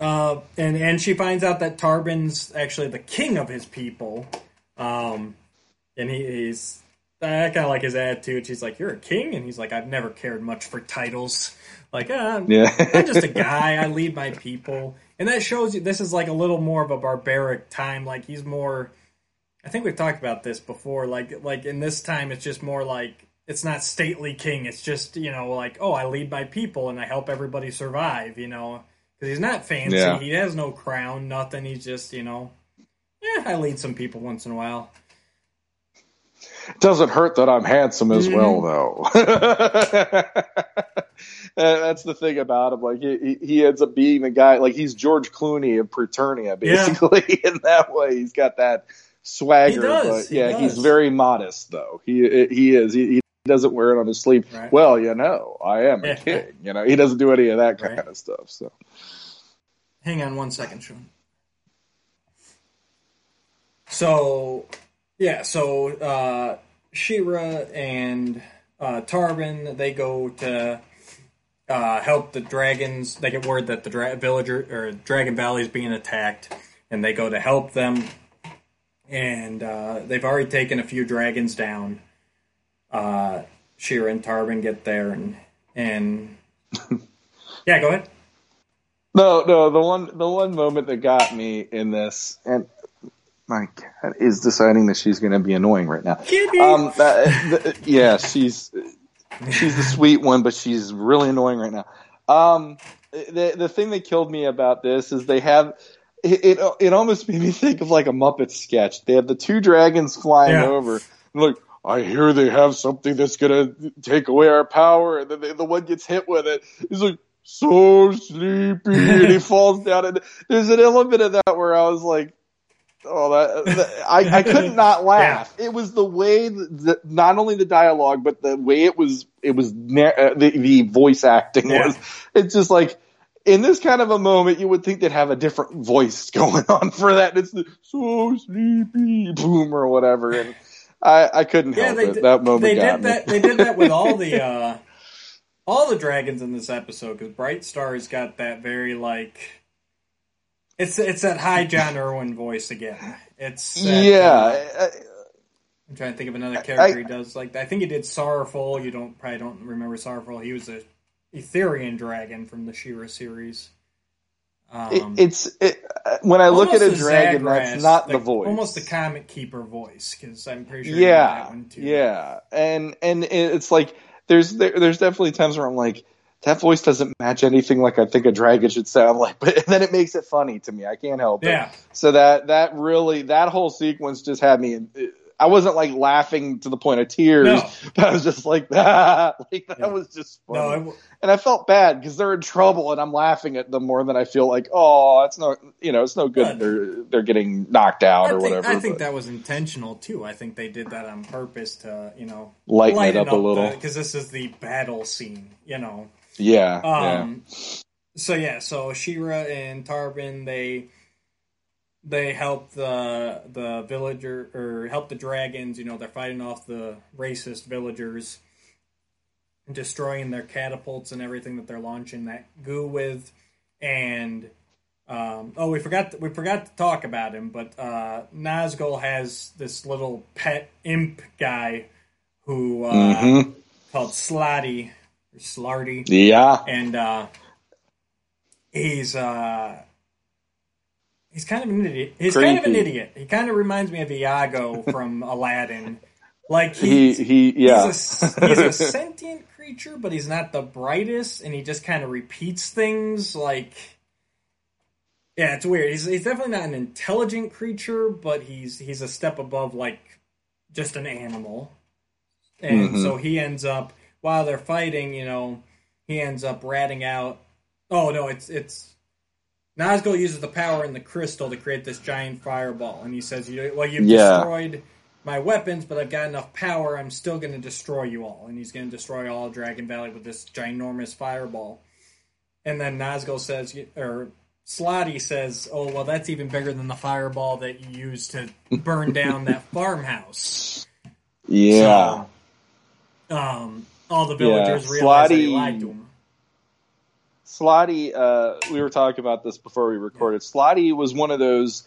Uh, and and she finds out that Tarban's actually the king of his people, um, and he, he's I kind of like his attitude. She's like, "You're a king," and he's like, "I've never cared much for titles. Like, uh, yeah. I'm just a guy. I lead my people." And that shows you this is like a little more of a barbaric time. Like he's more. I think we've talked about this before. Like, like in this time, it's just more like it's not stately king. It's just you know like, oh, I lead my people and I help everybody survive. You know, because he's not fancy. Yeah. He has no crown, nothing. He's just you know, yeah, I lead some people once in a while. Doesn't hurt that I'm handsome as well, Mm-hmm. though. That's the thing about him. Like he, he ends up being the guy. Like he's George Clooney of Preternia, basically. In that way, he's got that swagger. He does, But he yeah, he's very modest, though. He he is. He, he doesn't wear it on his sleeve. Right. Well, you know, I am a Yeah. king. You know, he doesn't do any of that kind Right. of stuff. So Hang on one second, Sean. So, yeah, so uh, She-Ra and uh, Tarvin they go to uh, help the dragons. They get word that the dra- villager or Dragon Valley is being attacked, and they go to help them. And uh, they've already taken a few dragons down. Uh, She-Ra and Tarvin get there, and and yeah, go ahead. no, no. The one the one moment that got me in this, and my cat is deciding that she's going to be annoying right now. Kitty. Um, yeah, she's she's the sweet one, but she's really annoying right now. Um, the the thing that killed me about this is they have it. It, it almost made me think of like a Muppet sketch. They have the two dragons flying Yeah. over, like I hear they have something that's gonna take away our power, and then the, the one gets hit with it. He's like. So sleepy, and he falls down. And there's an element of that where I was like, Oh, that, that- I, I could not laugh. It was the way that not only the dialogue, but the way it was. It was na- uh, the the voice acting Yeah. was. It's just like in this kind of a moment, you would think they'd have a different voice going on for that. It's the so sleepy boom or whatever, and I I couldn't Yeah, help it. did, that moment they did me. that. They did that with all the uh, all the dragons in this episode because Bright Star's got that very like it's it's that high John Erwin voice again. It's that, uh, yeah, I- I'm trying to think of another character he does like. I think he did Sorrowful. You don't probably don't remember Sorrowful. He was a Etherian dragon from the She-Ra series. it, Um, it's it, uh, when I look at a dragon, Zagras, that's not the like, voice. Almost the comic keeper voice because I'm pretty sure. yeah that one too. yeah and and it's like there's there, there's definitely times where i'm like that voice doesn't match anything like i think a dragon should sound like but then it makes it funny to me i can't help Yeah. it so that that really that whole sequence just had me i wasn't like laughing to the point of tears No. but i was just like that like that Yeah. was just funny No, w- and i felt bad because they're in trouble and i'm laughing at them more than i feel like oh it's no you know it's no good Good. they're they're getting knocked out I or think, whatever I think but that was intentional too. I think they did that on purpose to, you know, lighten it up a little because this is the battle scene, you know. Yeah yeah Um, So yeah, so She-Ra and Tarvin they they help the the villager or help the dragons. You know, they're fighting off the racist villagers, and destroying their catapults and everything that they're launching that goo with. And um, oh, we forgot we forgot to talk about him, but uh, Nazgul has this little pet imp guy who uh, Mhm. called Slotty Slarty Yeah. and uh, he's uh, he's kind of an idiot. He's kind of an idiot. He kind of reminds me of Iago from Aladdin. Like He he's, he yeah. he's, a, he's a sentient creature, but he's not the brightest, and he just kind of repeats things. Like, yeah, it's weird. He's he's definitely not an intelligent creature, but he's he's a step above like just an animal. And Mhm. so he ends up while they're fighting, you know, he ends up ratting out. Oh no, it's it's Nazgul uses the power in the crystal to create this giant fireball, and he says, well, you've Yeah. destroyed my weapons, but I've got enough power. I'm still going to destroy you all." And he's going to destroy all of Dragon Valley with this ginormous fireball. And then Nazgul says, or Slotty says, "Oh well, that's even bigger than the fireball that you used to burn down that farmhouse." Yeah. So, um, all the villagers Yeah, realize that he Slotty- lied to him. Slotty, uh, we were talking about this before we recorded. Slotty was one of those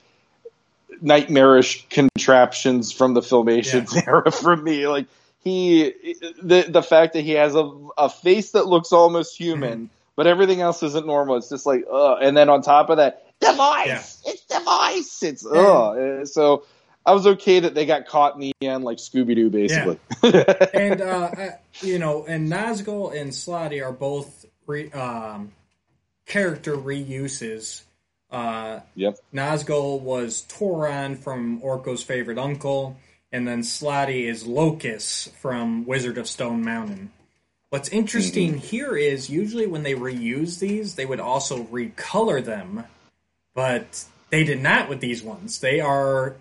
nightmarish contraptions from the filmation era for me. Like he, the the fact that he has a a face that looks almost human, but everything else isn't normal. It's just like, uh, and then on top of that, the voice. It's the voice. It's uh. So I was okay that they got caught in the end, like Scooby Doo, basically. and uh, I- you know, and Nazgul and Slotty are both re, um, character reuses. Uh, yep. Nazgul was Toron from Orko's favorite uncle, and then Slotty is Locus from Wizard of Stone Mountain. What's interesting mm-hmm. here is usually when they reuse these, they would also recolor them, but they did not with these ones. They are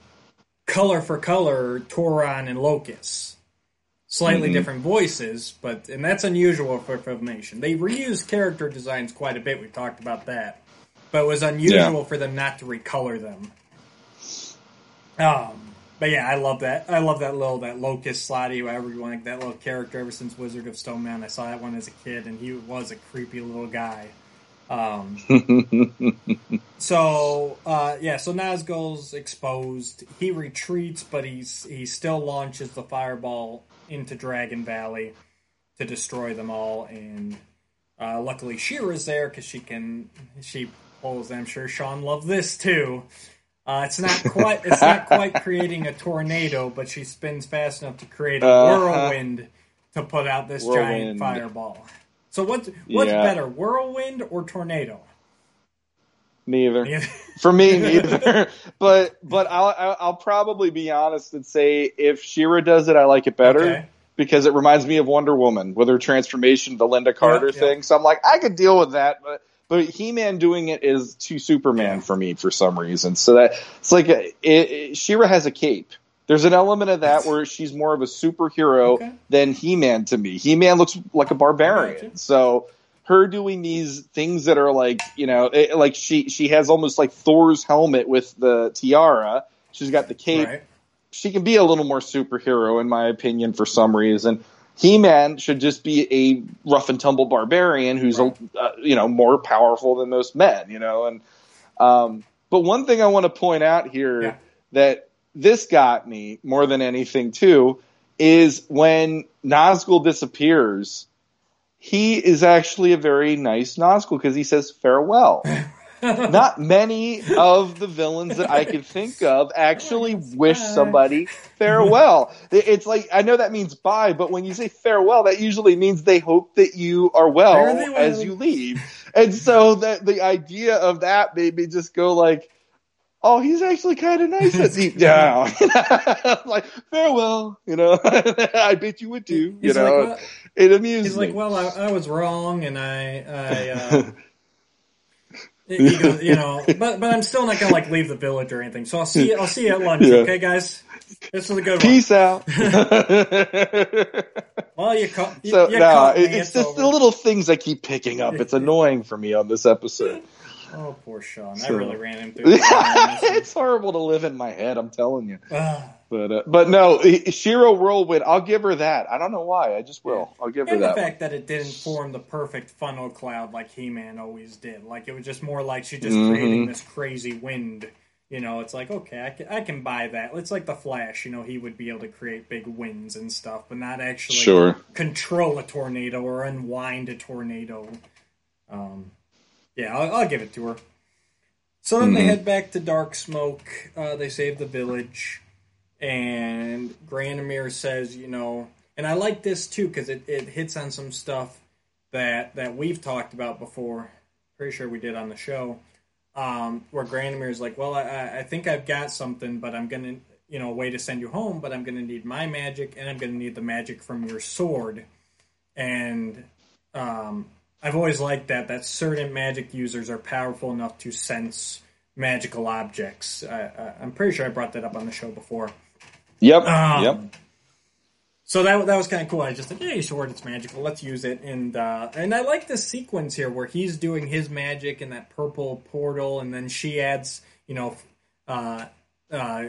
color for color Toron and Locus. Slightly mm-hmm. different voices, but and that's unusual for Filmation. They reuse character designs quite a bit. We've talked about that, but it was unusual yeah. for them not to recolor them. Um, but yeah, I love that. I love that little that Locust Slotty, whatever you want, that little character. Ever since Wizard of Stone Man, I saw that one as a kid, and he was a creepy little guy. Um, so uh, yeah, so Nazgul's exposed. He retreats, but he's he still launches the fireball into Dragon Valley to destroy them all. And uh, luckily, She-Ra's there because she can she pulls. I'm sure Sean loved this too. Uh, it's not quite it's not quite creating a tornado, but she spins fast enough to create a uh-huh. whirlwind to put out this whirlwind. giant fireball. So what's what's yeah. better, whirlwind or tornado? Neither. neither. For me, neither. but but I'll I'll probably be honest and say if She-Ra does it, I like it better. Okay. Because it reminds me of Wonder Woman with her transformation, the Lynda Carter yeah, thing. So I'm like, I could deal with that, but but He-Man doing it is too Superman for me for some reason. So that it's like a, it, it, She-Ra has a cape. There's an element of that where she's more of a superhero okay. than He-Man to me. He-Man looks like a barbarian. So her doing these things that are like, you know, it, like she she has almost like Thor's helmet with the tiara. She's got the cape. Right. She can be a little more superhero in my opinion for some reason. He-Man should just be a rough and tumble barbarian who's right. a, uh, you know more powerful than most men, you know. And um, but one thing I want to point out here yeah. that this got me more than anything too is when Nazgul disappears. He is actually a very nice Nazgul because he says farewell. Not many of the villains that I can think of actually wish somebody farewell. It's like I know that means bye, but when you say farewell, that usually means they hope that you are well as you leave. And so that the idea of that made me just go like, oh, he's actually kind of nice deep down. like, farewell, you know, I bet you would too, you he's know, like, well, it amuses. He's me. like, well, I, I, was wrong and I, I, uh, goes, you know, but but I'm still not gonna like leave the village or anything. So I'll see you. I'll see you at lunch. Yeah. Okay, guys. This is a good Peace one. out. well, you caught. You, so you no, it's, it's just over. the little things I keep picking up. It's annoying for me on this episode. Oh, poor Sean. So, I really ran him through. it's horrible to live in my head. I'm telling you. but uh, but no, She-Ra Whirlwind. I'll give her that. I don't know why. I just will. I'll give and her that. the fact one. that it didn't form the perfect funnel cloud like He-Man always did. Like it was just more like she just mm-hmm. creating this crazy wind. You know, it's like okay, I can, I can buy that. It's like the Flash. You know, he would be able to create big winds and stuff, but not actually sure. control a tornado or unwind a tornado. Um, yeah, I'll, I'll give it to her. So then mm-hmm. they head back to Dark Smoke. Uh, they save the village, and Granamyr says, you know, and I like this too because it, it hits on some stuff that that we've talked about before. Pretty sure we did on the show, um, where Granamyr is like, well, I, I think I've got something, but I'm gonna, you know, a way to send you home, but I'm gonna need my magic, and I'm gonna need the magic from your sword, and um, I've always liked that that certain magic users are powerful enough to sense magical objects. I, am pretty sure I brought that up on the show before. Yep. Um, yep. So that that was kind of cool. I just like, hey, sword, it's magical. Let's use it. And uh, and I like the sequence here where he's doing his magic in that purple portal, and then she adds, you know, uh, uh,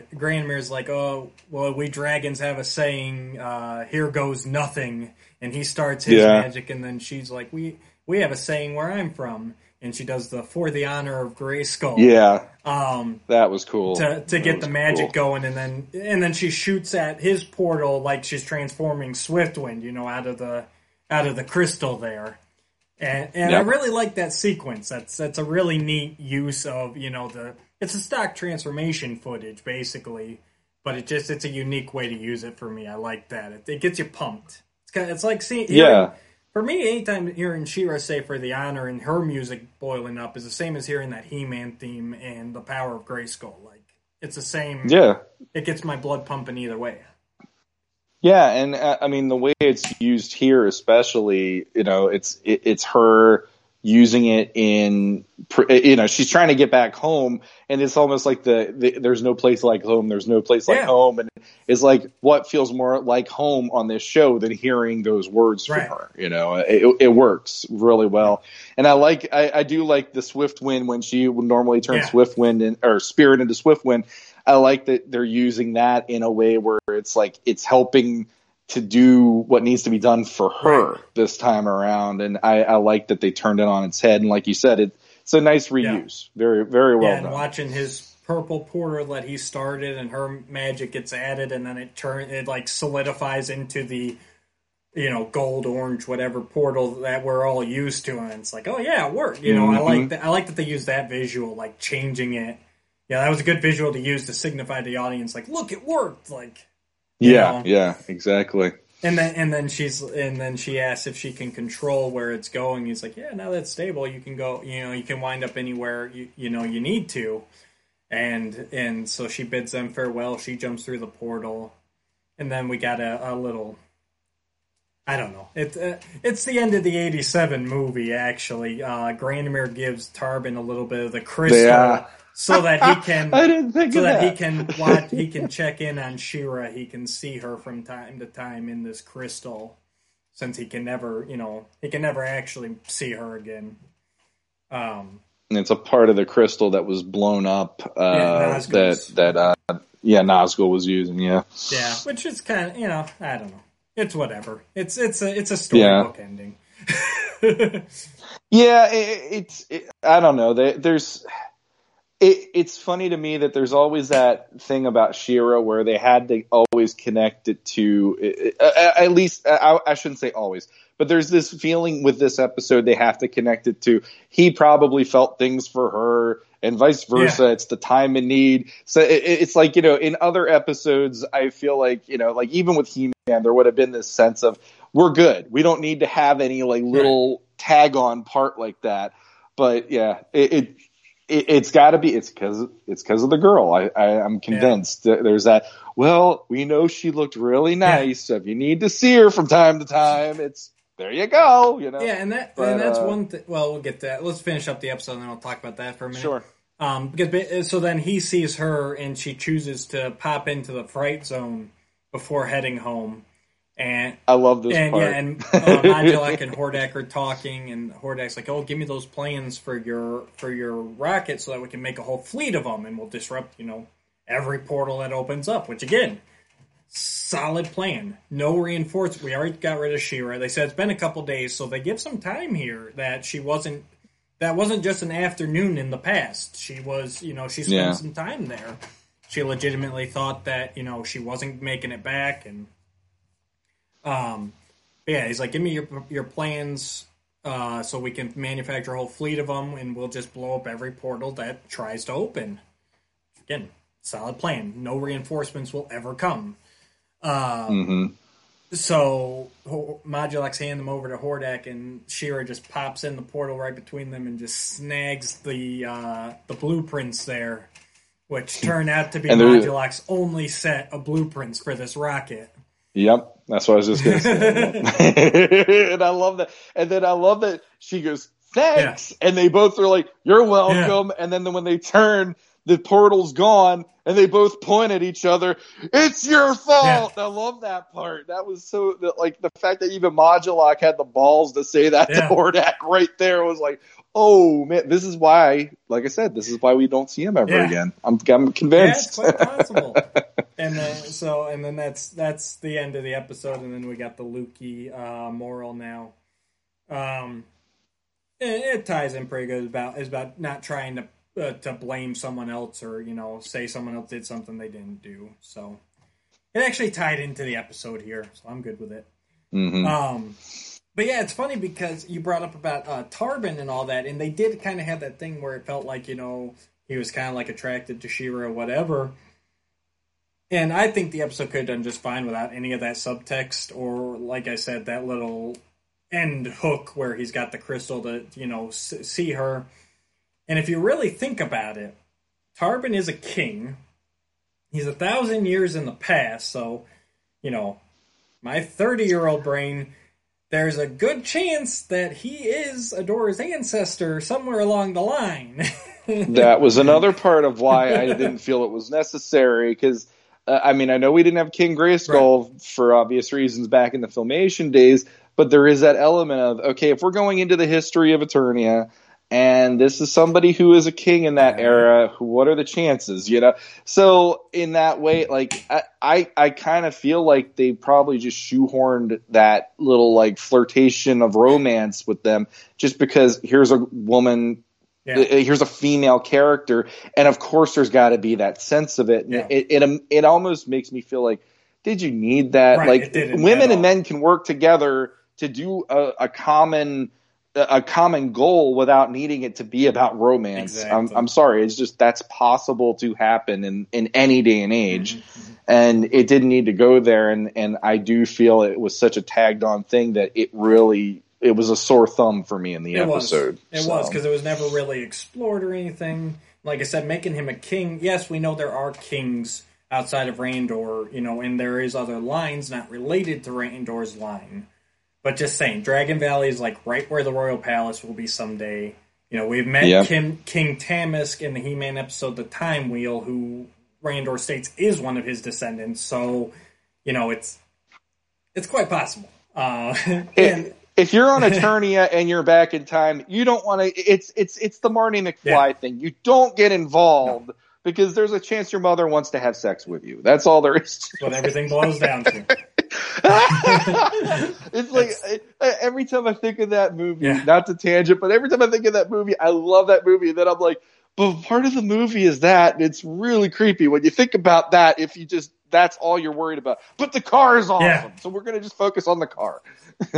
like, oh, well, we dragons have a saying, uh, here goes nothing, and he starts his yeah. magic, and then she's like, we we have a saying where I'm from, and she does the for the honor of Grayskull. Yeah, um, that was cool to to get the magic cool. going, and then and then she shoots at his portal like she's transforming Swiftwind, you know, out of the out of the crystal there. And, and yep. I really like that sequence. That's that's a really neat use of you know the it's a stock transformation footage basically, but it just it's a unique way to use it for me. I like that. It, it gets you pumped. It's kind of, it's like seeing yeah for me, anytime hearing She-Ra say for the honor and her music boiling up is the same as hearing that He-Man theme and the power of Grayskull. Like it's the same. Yeah, it gets my blood pumping either way. Yeah, and uh, I mean the way it's used here, especially, you know, it's it, it's her using it in, you know, she's trying to get back home, and it's almost like the, the there's no place like home, there's no place like Yeah. home, and it's like what feels more like home on this show than hearing those words from her. You know, it, it works really well, and I like I, I do like the Swift Wind when she would normally turn Yeah. Swift Wind in, or Spirit into Swift Wind. I like that they're using that in a way where it's like it's helping to do what needs to be done for her Right. this time around, and I, I like that they turned it on its head. And like you said, it, it's a nice reuse, very very well yeah, and done. watching his purple portal that he started and her magic gets added and then it turn it like solidifies into the you know gold orange whatever portal that we're all used to and it's like oh yeah it worked you know i Mhm. like that i like that they use that visual like changing it yeah that was a good visual to use to signify to the audience like look it worked like yeah, know. yeah, exactly. and then and then she's and then she asks if she can control where it's going. He's like, yeah, now that's stable, you can go. You know, you can wind up anywhere you you know you need to. And and so she bids them farewell. She jumps through the portal, and then we got a, a little. I don't know. It's uh, it's the end of the '87 movie. Actually, uh, Granamyr gives Tarbin a little bit of the crystal Yeah. So that he can I didn't think so of that that. he can watch he can check in on She-Ra he can see her from time to time in this crystal since he can never you know he can never actually see her again um And it's a part of the crystal that was blown up. Uh, Yeah, that that uh, yeah, Nazgul was using. Yeah, yeah which is kind of you know i don't know it's whatever it's it's a it's a storybook ending Yeah, it, it's. It, I don't know. There, there's. It, it's funny to me that there's always that thing about She-Ra where they had to always connect it to. At least I, I shouldn't say always, but there's this feeling with this episode they have to connect it to. He probably felt things for her, and vice versa. It's the time and need. So it, it- it's like you know, in other episodes, I feel like you know, like even with He Man, there would have been this sense of we're good. We don't need to have any like little tag on part like that. But yeah, it, it, it's got to be. It's because it's because of the girl. I, I I'm convinced that there's that. Well, we know she looked really nice. So if you need to see her from time to time, it's there. You go. You know. yeah and that But, and that's uh, one thing well we'll get that let's finish up the episode and then we'll talk about that for a minute Sure. Um, because so then he sees her and she chooses to pop into the fright zone before heading home, and I love this and part. yeah, and uh, and Hordak are talking, and Hordak's like, "Oh, give me those plans for your for your rocket so that we can make a whole fleet of them, and we'll disrupt, you know, every portal that opens up." Which again, solid plan. No reinforcement. We already got rid of She-Ra. They said it's been a couple days, so they give some time here that she wasn't. That wasn't just an afternoon in the past. She was, you know, she spent Yeah. some time there. She legitimately thought that, you know, she wasn't making it back, and um, yeah, he's like, give me your your plans, uh, so we can manufacture a whole fleet of them, and we'll just blow up every portal that tries to open. Again, solid plan. No reinforcements will ever come. Uh, hmm so Modulok's hand them over to Hordak, and Shira just pops in the portal right between them and just snags the uh, the blueprints there, which turn out to be Modulok's only set of blueprints for this rocket. Yep, that's what I was just gonna say. and I love that. And then I love that she goes, "Thanks," and they both are like, "You're welcome." And then when they turn, the portal's gone, and they both point at each other. It's your fault. I love that part. That was so like the fact that even Modulok had the balls to say that Yeah. to Hordak right there was like. Oh man, this is why, like I said, this is why we don't see him ever Yeah. again. I'm, I'm Yeah, convinced. it's quite possible. and then so and then that's that's the end of the episode, and then we got the Loo-Kee uh, moral now. Um, it, it ties in pretty good about is about not trying to uh, to blame someone else or you know say someone else did something they didn't do. So it actually tied into the episode here, so I'm good with it. Mhm. Um, but yeah, it's funny because you brought up about uh, Tarbin and all that, and they did kind of have that thing where it felt like you know he was kind of like attracted to She-Ra or whatever. And I think the episode could have done just fine without any of that subtext, or like I said, that little end hook where he's got the crystal to you know s- see her. And if you really think about it, Tarbin is a king. He's a thousand years in the past, so you know my 30 year old brain, there's a good chance that he is Adora's ancestor somewhere along the line. that was another part of why I didn't feel it was necessary because. Uh, I mean, I know we didn't have King Grayskull right. for obvious reasons back in the filmation days, but there is that element of okay, if we're going into the history of Eternia, and this is somebody who is a king in that era. What are the chances you know? So in that way like i i, I kind of feel like they probably just shoehorned that little like flirtation of romance with them just because here's a woman yeah. Uh, here's a female character. And of course there's got to be that sense of it. Yeah. it, it it almost makes me feel like did you need that? Right, like women and men can work together to do a, a common a common goal without needing it to be about romance. Exactly. I'm, I'm, sorry, it's just that's possible to happen in, in any day and age, mm-hmm. and it didn't need to go there. And and I do feel it was such a tagged on thing that it really it was a sore thumb for me in the it episode. Was. It so. was because it was never really explored or anything. Like I said, making him a king. Yes, we know there are kings outside of Randor, you know, and there is other lines not related to Randor's line but just saying, Dragon Valley is like right where the Royal Palace will be someday. You know, we've met. Kim, King Tamisk in the He-Man episode, The Time Wheel, who Randor states is one of his descendants. So, you know, it's it's quite possible. Uh, and, if you're on Eternia and you're back in time, you don't want to. It's it's it's the Marty McFly yeah. thing. You don't get involved. No. Because there's a chance your mother wants to have sex with you. That's all there is. That's what everything boils down to. it's like every time I think of that movie, yeah. not to tangent, but every time I think of that movie, I love that movie. And then I'm like, but part of the movie is that and it's really creepy when you think about that. If you just that's all you're worried about, but the car is awesome, yeah. so we're gonna just focus on the car.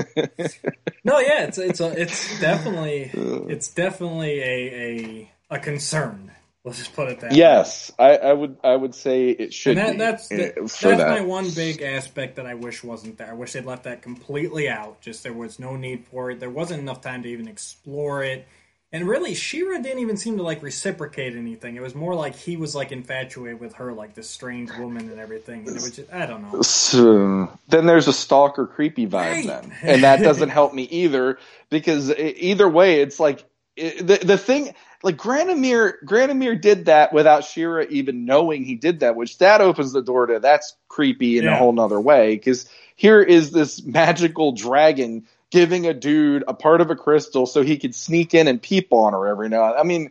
no, yeah, it's it's a, it's definitely it's definitely a a, a concern Let's just put it that. Yes, I, I, would. I would say it should. And that, that's eh, the, that's that. my one big aspect that I wish wasn't there. I wish they'd left that completely out. Just there was no need for it. There wasn't enough time to even explore it. And really, She-Ra didn't even seem to like reciprocate anything. It was more like he was like infatuated with her, like this strange woman and everything. And it was just, I don't know. So, then there's a stalker creepy vibe right. then, and that doesn't help me either because either way, it's like the the thing like Granamyr Granamyr did that without She-Ra even knowing he did that, which that opens the door to that's creepy in yeah. a whole nother way. Because here is this magical dragon giving a dude a part of a crystal so he could sneak in and peep on her every now. I mean,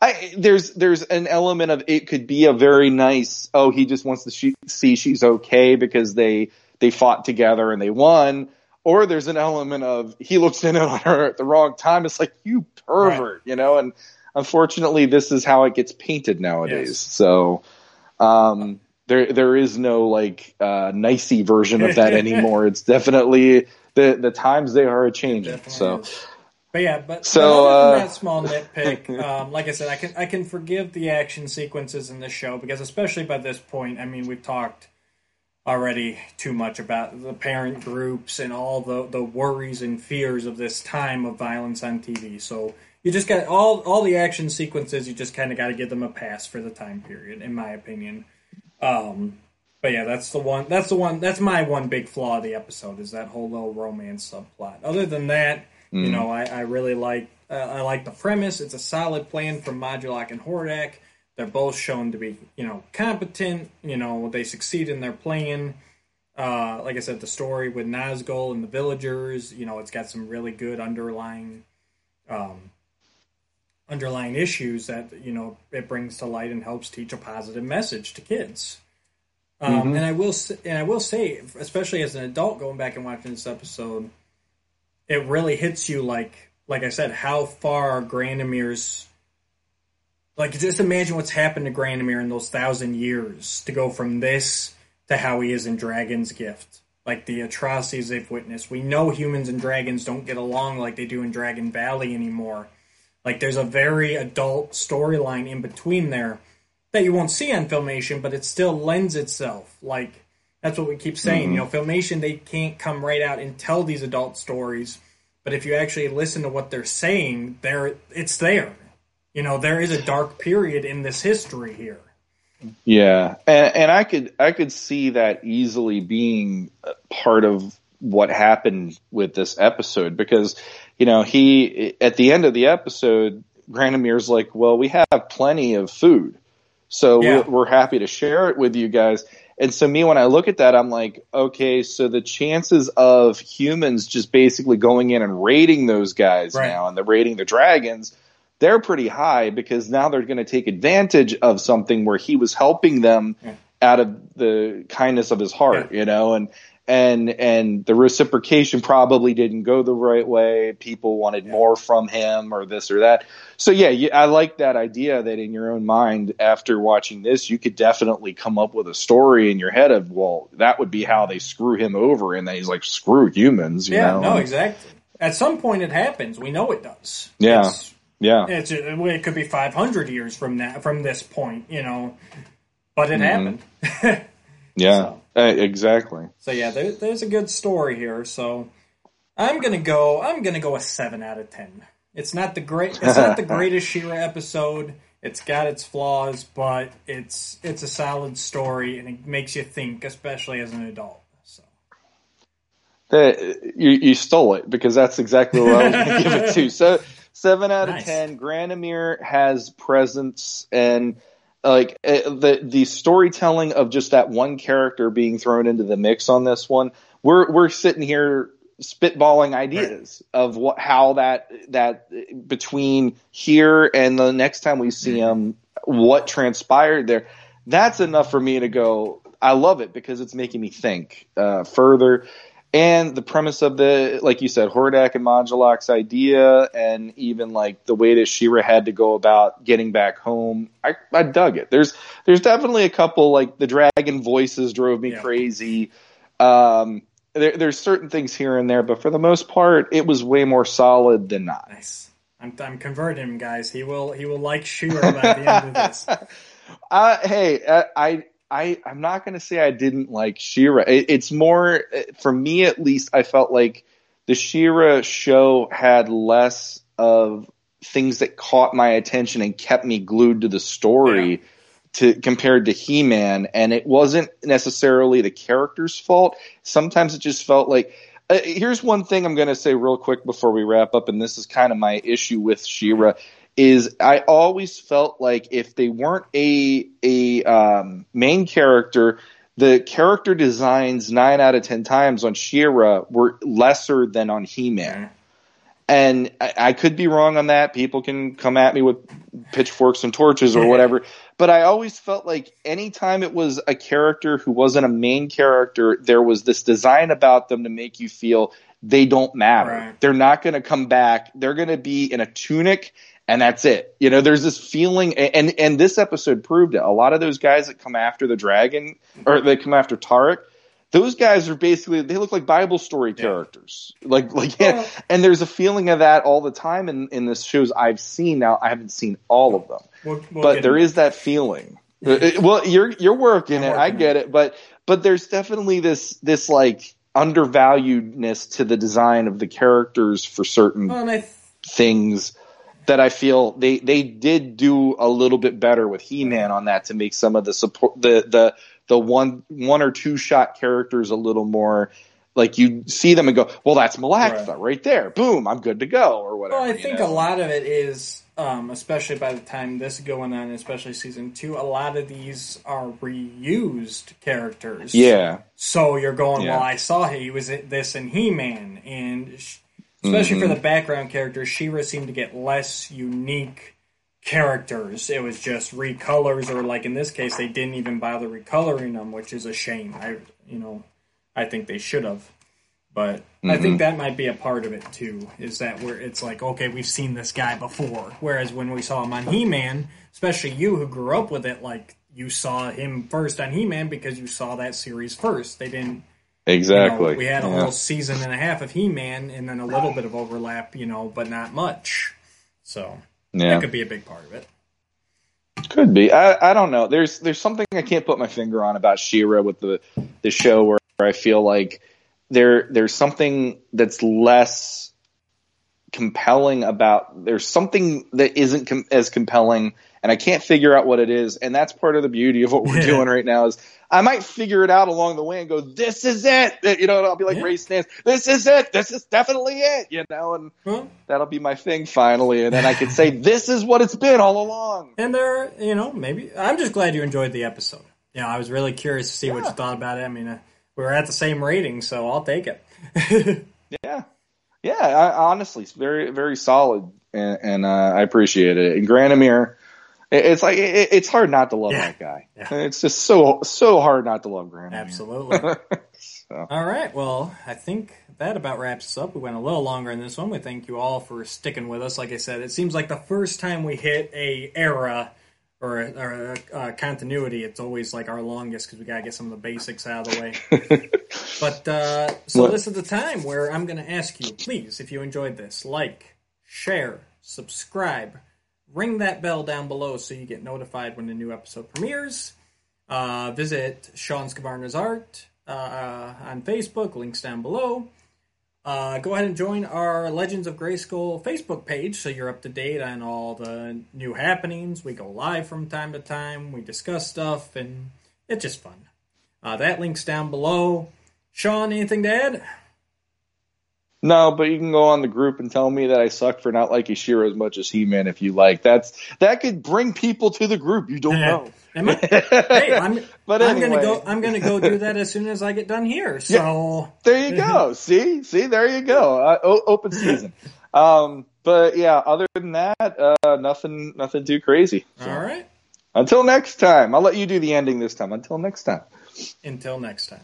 I there's there's an element of it could be a very nice. Oh, he just wants to she, see she's okay because they they fought together and they won or there's an element of he looks in on her at the wrong time. It's like you pervert, right. you know. And unfortunately, this is how it gets painted nowadays. Yes. So um, there there is no like uh, nicey version of that anymore. it's definitely the the times they are a changing. So. Is. But yeah, but, so, but other than uh, that small nitpick, um, like I said, I can I can forgive the action sequences in the show because especially by this point, I mean we've talked already too much about the parent groups and all the, the worries and fears of this time of violence on TV. So you just got all all the action sequences. You just kind of got to give them a pass for the time period, in my opinion. Um, but yeah, that's the one. That's the one. That's my one big flaw of the episode is that whole little romance subplot. Other than that, mm. you know, I, I really like uh, I like the premise. It's a solid plan from Modulok and Hordak. They're both shown to be, you know, competent. You know, they succeed in their plan. Uh, like I said, the story with Nazgul and the villagers, you know, it's got some really good underlying, um, underlying issues that you know it brings to light and helps teach a positive message to kids. Um, mm-hmm. And I will, and I will say, especially as an adult, going back and watching this episode, it really hits you like, like I said, how far Granamyr's like, just imagine what's happened to Granamyr in those thousand years to go from this to how he is in Dragon's Gift. Like the atrocities they've witnessed. We know humans and dragons don't get along like they do in Dragon Valley anymore. Like, there's a very adult storyline in between there that you won't see on Filmation, but it still lends itself. Like, that's what we keep saying. Mm-hmm. You know, Filmation, they can't come right out and tell these adult stories. But if you actually listen to what they're saying, there it's there. You know, there is a dark period in this history here. Yeah, and, and I could I could see that easily being part of what happened with this episode because you know he at the end of the episode, Granamyr's like, "Well, we have plenty of food, so Yeah. we're, we're happy to share it with you guys." And so me, when I look at that, I'm like, okay, so the chances of humans just basically going in and raiding those guys Right. now and they're raiding the dragons, they're pretty high because now they're going to take advantage of something where he was helping them Yeah. out of the kindness of his heart, Yeah. you know, and and and the reciprocation probably didn't go the right way. People wanted more from him or this or that. So yeah, you, I like that idea that in your own mind after watching this, you could definitely come up with a story in your head of well, that would be how they screw him over, and then he's like screw humans, you Yeah, know? no, exactly. At some point, it happens. We know it does. Yeah. It's- yeah, It's it could be 500 years from that from this point, you know, but it Mm-hmm. happened. yeah, So. Uh, exactly. so yeah, there, there's a good story here. So I'm gonna go. I'm gonna go a seven out of ten. It's not the great. It's not the greatest She-Ra episode. It's got its flaws, but it's it's a solid story and it makes you think, especially as an adult. So you, you stole it because that's exactly what I was to give it to. So seven out Nice. of ten. Granamyr has presence and like uh, the the storytelling of just that one character being thrown into the mix on this one. We're we're sitting here spitballing ideas of what how that that between here and the next time we see him, what transpired there. That's enough for me to go. I love it because it's making me think uh, further and the premise of the like you said hordak and modulok's idea and even like the way that she-ra had to go about getting back home i, I dug it there's there's definitely a couple like the dragon voices drove me Yeah. crazy um there, there's certain things here and there but for the most part it was way more solid than not nice. I'm, I'm converting him, guys. He will he will like She-Ra by the end of this. Uh, hey, uh, I, I, I'm not going to say I didn't like She-Ra. It, it's more, uh, for me at least, I felt like the She-Ra show had less of things that caught my attention and kept me glued to the story. To compared to He-Man, and it wasn't necessarily the character's fault. Sometimes it just felt like. Uh, here's one thing I'm going to say real quick before we wrap up, and this is kind of my issue with She-Ra is I always felt like if they weren't a a um, main character, the character designs nine out of ten times on She-Ra were lesser than on He Man. And I, I could be wrong on that. People can come at me with pitchforks and torches or whatever. But I always felt like anytime it was a character who wasn't a main character, there was this design about them to make you feel they don't matter. Right. They're not going to come back. They're going to be in a tunic and that's it. You know, there's this feeling, and and this episode proved it. A lot of those guys that come after the dragon, or they come after Tarek, those guys are basically they look like Bible story characters. Like like, Well- and there's a feeling of that all the time in in the shows I've seen. Now I haven't seen all of them, We'll, we'll but get there into is that feeling. Uh, uh, well, you're you're working it. I get it, but but there's definitely this this like undervaluedness to the design of the characters for certain Well, th- things that I feel they they did do a little bit better with He Man on that to make some of the support the the the one one or two shot characters a little more like you see them and go, well, that's Malaktha right. Right. there. Boom, I'm good to go or whatever. Well, I think know? a lot of it is, um, especially by the time this is going on, especially season two, a lot of these are reused characters. Yeah, So you're going, Yeah. well, I saw he was this in He Man, and especially Mm-hmm. for the background characters, She-Ra seemed to get less unique characters. It was just recolors, or like in this case, they didn't even bother recoloring them, which is a shame. I, you know, I think they should have. But I Mm-hmm. think that might be a part of it too. Is that where it's like, okay, we've seen this guy before. Whereas when we saw him on He Man, especially you who grew up with it, like you saw him first on He Man because you saw that series first. They didn't. You know, exactly. we had a Yeah. whole season and a half of He Man, and then a little bit of overlap, you know, but not much. So yeah. that could be a big part of it. Could be. I, I don't know. There's there's something I can't put my finger on about She-Ra with the the show where I feel like there there's something that's less compelling about there's something that isn't com- as compelling and I can't figure out what it is and that's part of the beauty of what we're doing right now is I might figure it out along the way and go this is it you know and I'll be like Yeah. Ray Stans this is it this is definitely it you know and Well, that'll be my thing finally and then I can say this is what it's been all along and there, you know, maybe I'm just glad you enjoyed the episode. You know, I was really curious to see what you thought about it. I mean, uh, we were at the same rating, so I'll take it. Yeah, yeah. I, honestly, it's very, very solid, and, and uh, I appreciate it. And Granamyr, it's like it, it's hard not to love Yeah. that guy. Yeah. It's just so so hard not to love Granamyr. Absolutely. So. All right. Well, I think that about wraps us up. We went a little longer in this one. We thank you all for sticking with us. Like I said, it seems like the first time we hit a era or a, or a, uh continuity, it's always like our longest because we gotta get some of the basics out of the way. but uh, so What? this is the time where I'm gonna ask you, please, if you enjoyed this, like, share, subscribe, ring that bell down below so you get notified when a new episode premieres. Uh, visit Sean Scabarna's art uh, on Facebook, links down below. Uh, go ahead and join our Legends of Grayskull Facebook page so you're up to date on all the new happenings. We go live from time to time, we discuss stuff, and it's just fun. Uh, that link's down below. Sean, anything to add? No, but you can go on the group and tell me that I suck for not liking She-Ra as much as He Man if you like. That's that could bring people to the group. You don't know. Am I- hey, I'm, But I'm gonna go. I'm gonna go do that as soon as I get done here. So There you go. see, see, there you go. Uh, o- open season. Um, but yeah, other than that, uh, nothing, nothing too crazy. So, all right. Until next time, I'll let you do the ending this time. Until next time. Until next time.